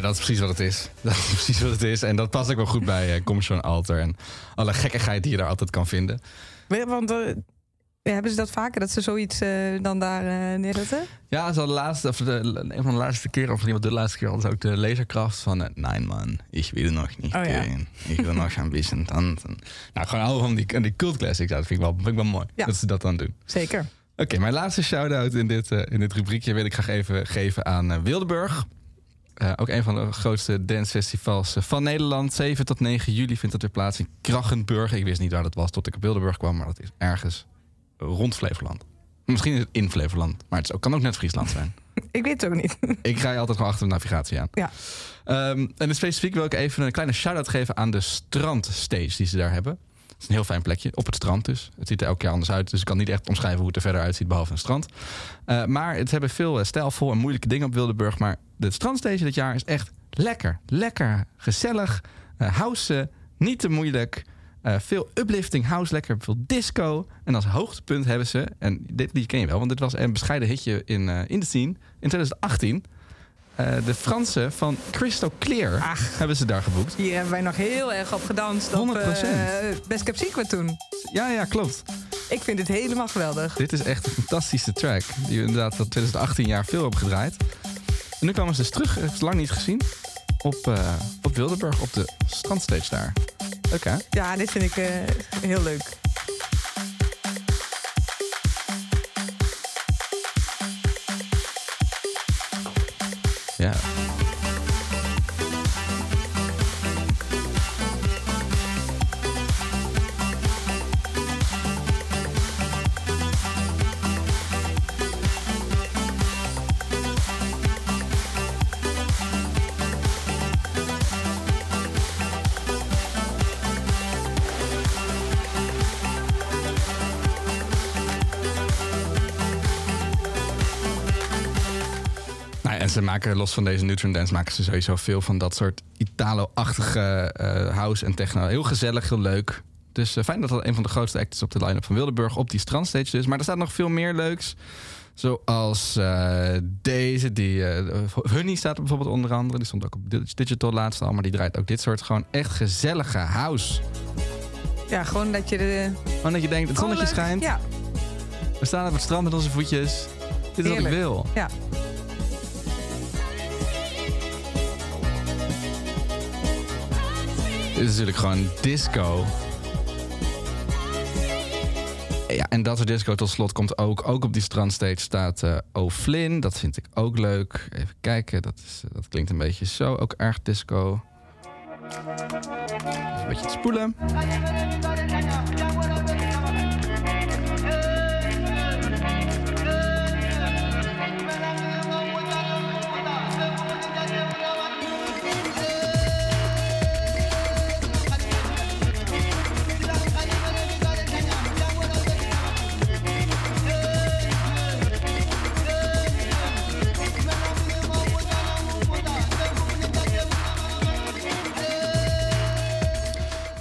Dat is precies wat het is. Dat is precies wat het is. En dat past ook wel goed bij uh, Commission Alter. En alle gekkigheid die je daar altijd kan vinden. Weet- Want eh, hebben ze dat vaker, dat ze zoiets eh, dan daar eh neerzetten? Ja, zo de laatste, of de, een van de laatste keer, of niet de laatste keer, ze ook de laserkracht van... eh, Nein man, ik wil nog niet Oh, ja. Ik wil nog een beetje tanzen. Nou, gewoon oude van die, die cult classics. Dat vind ik wel, vind ik wel mooi. Ja. Dat ze dat dan doen. Zeker. Oké, mijn laatste shout-out in dit, eh, in dit rubriekje wil ik graag even geven aan eh, Wildeburg. Eh, ook een van de grootste dancefestivals eh, van Nederland. 7 tot 9 juli vindt dat weer plaats in Krachenburg. Ik wist niet waar dat was tot ik op Wildeburg kwam, maar dat is ergens rond Flevoland. Misschien is het in Flevoland, maar het kan ook net Friesland zijn. Ik weet het ook niet. ik rij altijd gewoon achter de navigatie aan. Ja. Ehm, en specifiek wil ik even een kleine shout-out geven aan de strandstage die ze daar hebben. Het is een heel fijn plekje, op het strand dus. Het ziet er elke keer anders uit, dus ik kan niet echt omschrijven hoe het er verder uitziet, behalve een strand. Eh, maar het hebben veel eh, stijlvol en moeilijke dingen op Wildeburg. Maar de strandstage dit jaar is echt lekker. Lekker, gezellig, eh house, niet te moeilijk. Veel uplifting, house lekker, veel disco. En als hoogtepunt hebben ze, en dit die ken je wel, want dit was een bescheiden hitje in, eh, in de scene in 2018. Eh, de Fransen van Crystal Clear Ach. hebben ze daar geboekt. Hier hebben wij nog heel erg op gedanst. Op, 100%. eh, Best Kept Secret toen. Ja, ja, klopt. Ik vind dit helemaal geweldig. Dit is echt een fantastische track. Die we inderdaad al 2018 jaar veel hebben gedraaid. En nu kwamen ze dus terug, ik lang niet gezien. Op, eh, op Wildeburg, op de strandstage daar. Leuk hè? Ja, dit vind ik heel leuk. Ja. Ze maken los van deze Neutron Dance maken ze sowieso veel van dat soort Italo-achtige eh, house en techno. Heel gezellig, heel leuk. Dus eh, fijn dat dat een van de grootste acts is op de line-up van Wildeburg. Op die strandstage dus. Maar er staat nog veel meer leuks. Zoals eh, deze. Die, eh, Honey staat er bijvoorbeeld onder andere. Die stond ook op Dig- Digital laatst al. Maar die draait ook dit soort gewoon echt gezellige house. Ja, gewoon dat je de... Gewoon dat je denkt, het zonnetje schijnt. Ja, We staan op het strand met onze voetjes. Dit is wat ik wil. ja. Dit is natuurlijk gewoon disco. Ja, en dat soort disco tot slot komt ook. Ook op die strandstage staat eh O'Flynn. Dat vind ik ook leuk. Even kijken, dat, is, dat klinkt een beetje zo. Ook erg disco. Een beetje te spoelen.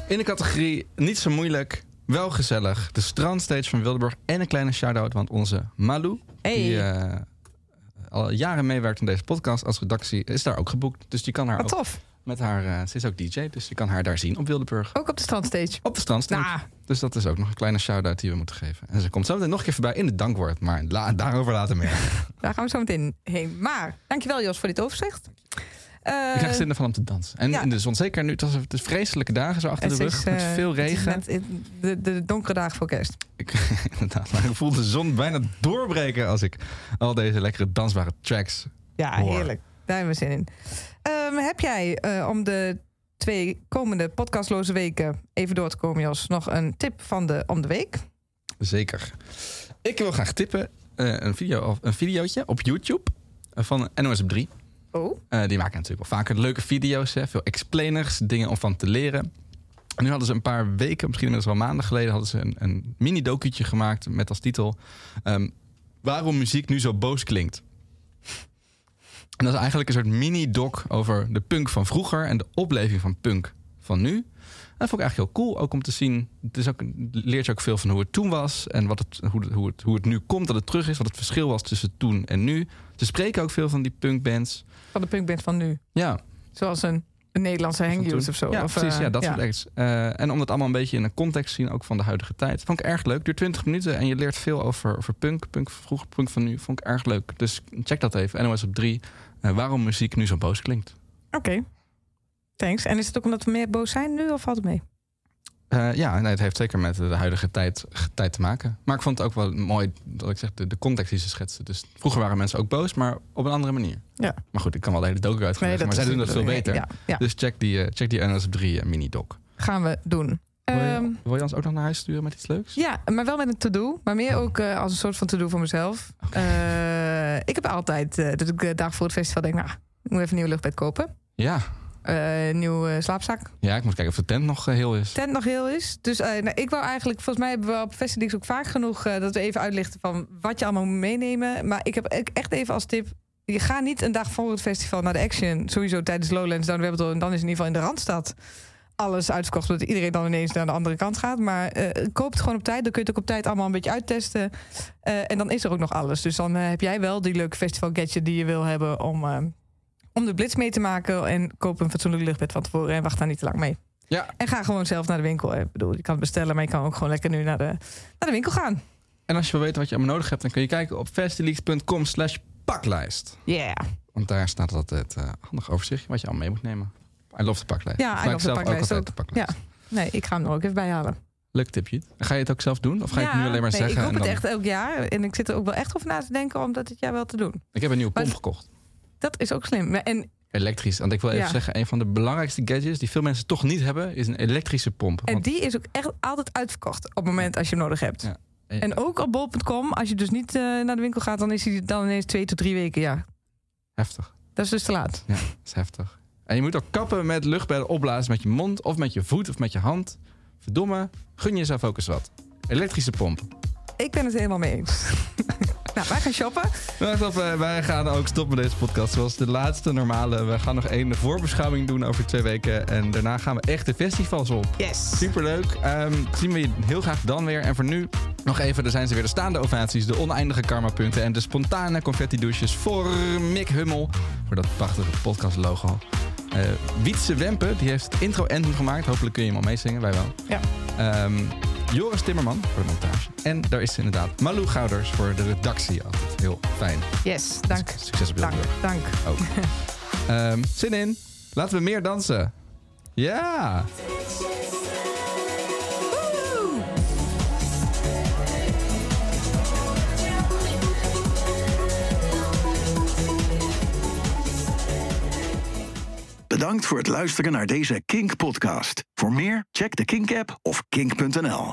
In de categorie niet zo moeilijk, wel gezellig. De strandstage van Wildeburg. En een kleine shout-out, want onze Malou... Hey. die eh, al jaren meewerkt in deze podcast als redactie... is daar ook geboekt. Dus die kan haar Wat ook tof. met haar... eh, ze is ook DJ, dus je kan haar daar zien op Wildeburg. Ook op de strandstage. Op de strandstage. Nou. Dus dat is ook nog een kleine shout-out die we moeten geven. En ze komt zo meteen nog een keer voorbij in het dankwoord. Maar la- daarover later meer. Daar gaan we zo meteen heen. Maar, dankjewel Jos voor dit overzicht. Eh, Ik krijg zin ervan om te dansen. En ja. in de zon, zeker nu, het was het is vreselijke dagen zo achter het de is, rug. met eh, veel het is regen. net in de, de donkere dagen voor kerst. Ik, inderdaad, maar ik voel de zon bijna doorbreken als ik al deze lekkere dansbare tracks. Ja, Hoor. heerlijk. Daar hebben we zin in. Ehm, heb jij eh, om de twee komende podcastloze weken even door te komen, Jos, nog een tip van de om de week? Zeker. Ik wil graag tippen eh, een, video, of een videootje op YouTube eh, van NOS op 3. Oh, Eh, die maken natuurlijk wel vaker leuke video's, hè, veel explainers, dingen om van te leren. En nu hadden ze een paar weken, misschien inmiddels wel maanden geleden, hadden ze een, een mini-docuutje gemaakt met als titel ehm, Waarom muziek nu zo boos klinkt. En dat is eigenlijk een soort mini-doc over de punk van vroeger en de opleving van punk van nu. En dat vond ik eigenlijk heel cool, ook om te zien. Het is ook, leert je ook veel van hoe het toen was en wat het, hoe, het, hoe, het, hoe het nu komt, dat het terug is, wat het verschil was tussen toen en nu. Ze spreken ook veel van die punkbands. Van de punkband van nu. Ja, Zoals een, een Nederlandse hanguse of zo. Ja, of, precies. eh, Ja, dat soort acts. Eh, en om dat allemaal een beetje in een context te zien, ook van de huidige tijd. Vond ik erg leuk. Duurt 20 minuten en je leert veel over, over punk. Punk van vroeger, punk van nu. Vond ik erg leuk. Dus check dat even. NOS op 3. Eh, waarom muziek nu zo boos klinkt. Oké. Thanks. En is het ook omdat we meer boos zijn nu of valt het mee? Eh, ja, nee, het heeft zeker met de huidige tijd, tijd te maken. Maar ik vond het ook wel mooi dat ik zeg, de, de context die ze schetsen. Dus vroeger waren mensen ook boos, maar op een andere manier. Ja. Maar goed, ik kan wel de hele docu uitleggen. maar zij doen dat veel beter. Ja, ja. Dus check die, eh, check die NOS op 3 mini-doc. gaan we doen. Wil je, Ehm, wil je ons ook nog naar huis sturen met iets leuks? Ja, maar wel met een to-do. Maar meer ook eh, als een soort van to-do voor mezelf. Eh, ik heb altijd, eh, dat ik de dag voor het festival denk... nou, ik moet even een nieuw luchtbed kopen. Ja. Eh, een nieuw eh, slaapzak. Ja, ik moet kijken of de tent nog eh, heel is. Tent nog heel is. Dus eh, nou, ik wou eigenlijk... Volgens mij hebben we op Festivals ook vaak genoeg... eh, dat we even uitlichten van wat je allemaal moet meenemen. Maar ik heb echt even als tip... Je gaat niet een dag voor het festival naar de Action. Sowieso tijdens Lowlands. Dan, we en dan is in ieder geval in de Randstad alles uitverkocht. Zodat iedereen dan ineens naar de andere kant gaat. Maar eh, koop het gewoon op tijd. Dan kun je het ook op tijd allemaal een beetje uittesten. Eh, en dan is er ook nog alles. Dus dan eh, heb jij wel die leuke festival gadget die je wil hebben... om, eh, om de blitz mee te maken. En koop een fatsoenlijk luchtbed van tevoren. En wacht daar niet te lang mee. Ja. En ga gewoon zelf naar de winkel. Ik bedoel, je kan het bestellen, maar je kan ook gewoon lekker nu naar de, naar de winkel gaan. En als je wil weten wat je allemaal nodig hebt, dan kun je kijken op festileaks.com slash paklijst. Yeah. Want daar staat altijd eh handig overzicht wat je allemaal mee moet nemen. I love de paklijst. Ja, Maak I love de zelf paklijst altijd ook. de paklijst. Nee, ik ga hem er ook even bij halen. Leuk tipje. Ga je het ook zelf doen? Of ga je ja, het nu alleen maar nee, zeggen? Ik en het dan- echt elk jaar. En ik zit er ook wel echt over na te denken om dat dit jaar wel te doen. Ik heb een nieuwe Maar- pomp gekocht. Dat is ook slim. En, Elektrisch. Want ik wil even Ja. zeggen, een van de belangrijkste gadgets die veel mensen toch niet hebben, is een elektrische pomp. en Want- die is ook echt altijd uitverkocht op het moment als je hem nodig hebt. Ja. En ook op bol.com, als je dus niet eh, naar de winkel gaat, dan is hij dan ineens twee tot drie weken. Ja, Heftig. dat is dus te laat. Ja, dat is heftig. En je moet ook kappen met luchtbedden opblazen met je mond of met je voet of met je hand. Verdomme, gun jezelf ook eens wat. Elektrische pomp. Ik ben het helemaal mee eens. nou, wij gaan shoppen. Wacht op, eh, wij gaan ook stoppen met deze podcast. Zoals de laatste normale. We gaan nog één voorbeschouwing doen over twee weken. En daarna gaan we echt de festivals op. Yes. Superleuk. Ehm zien we je heel graag dan weer. En voor nu nog even, er zijn ze weer de staande ovaties, de oneindige karmapunten en de spontane confetti douches voor Mick Hummel. Voor dat prachtige podcast Eh Wietse Wempe, die heeft het intro ending gemaakt. Hopelijk kun je hem al meezingen, wij wel. Ja. Ehm, Joris Timmerman voor de montage. En daar is inderdaad Malou Gouders voor de redactie. Altijd heel fijn. Yes, dank. Succes op Dank, dank. Ook. Ehm, zin in. Laten we meer dansen. Ja. Bedankt voor het luisteren naar deze Kink-podcast. Voor meer, check de Kink-app of kink.nl.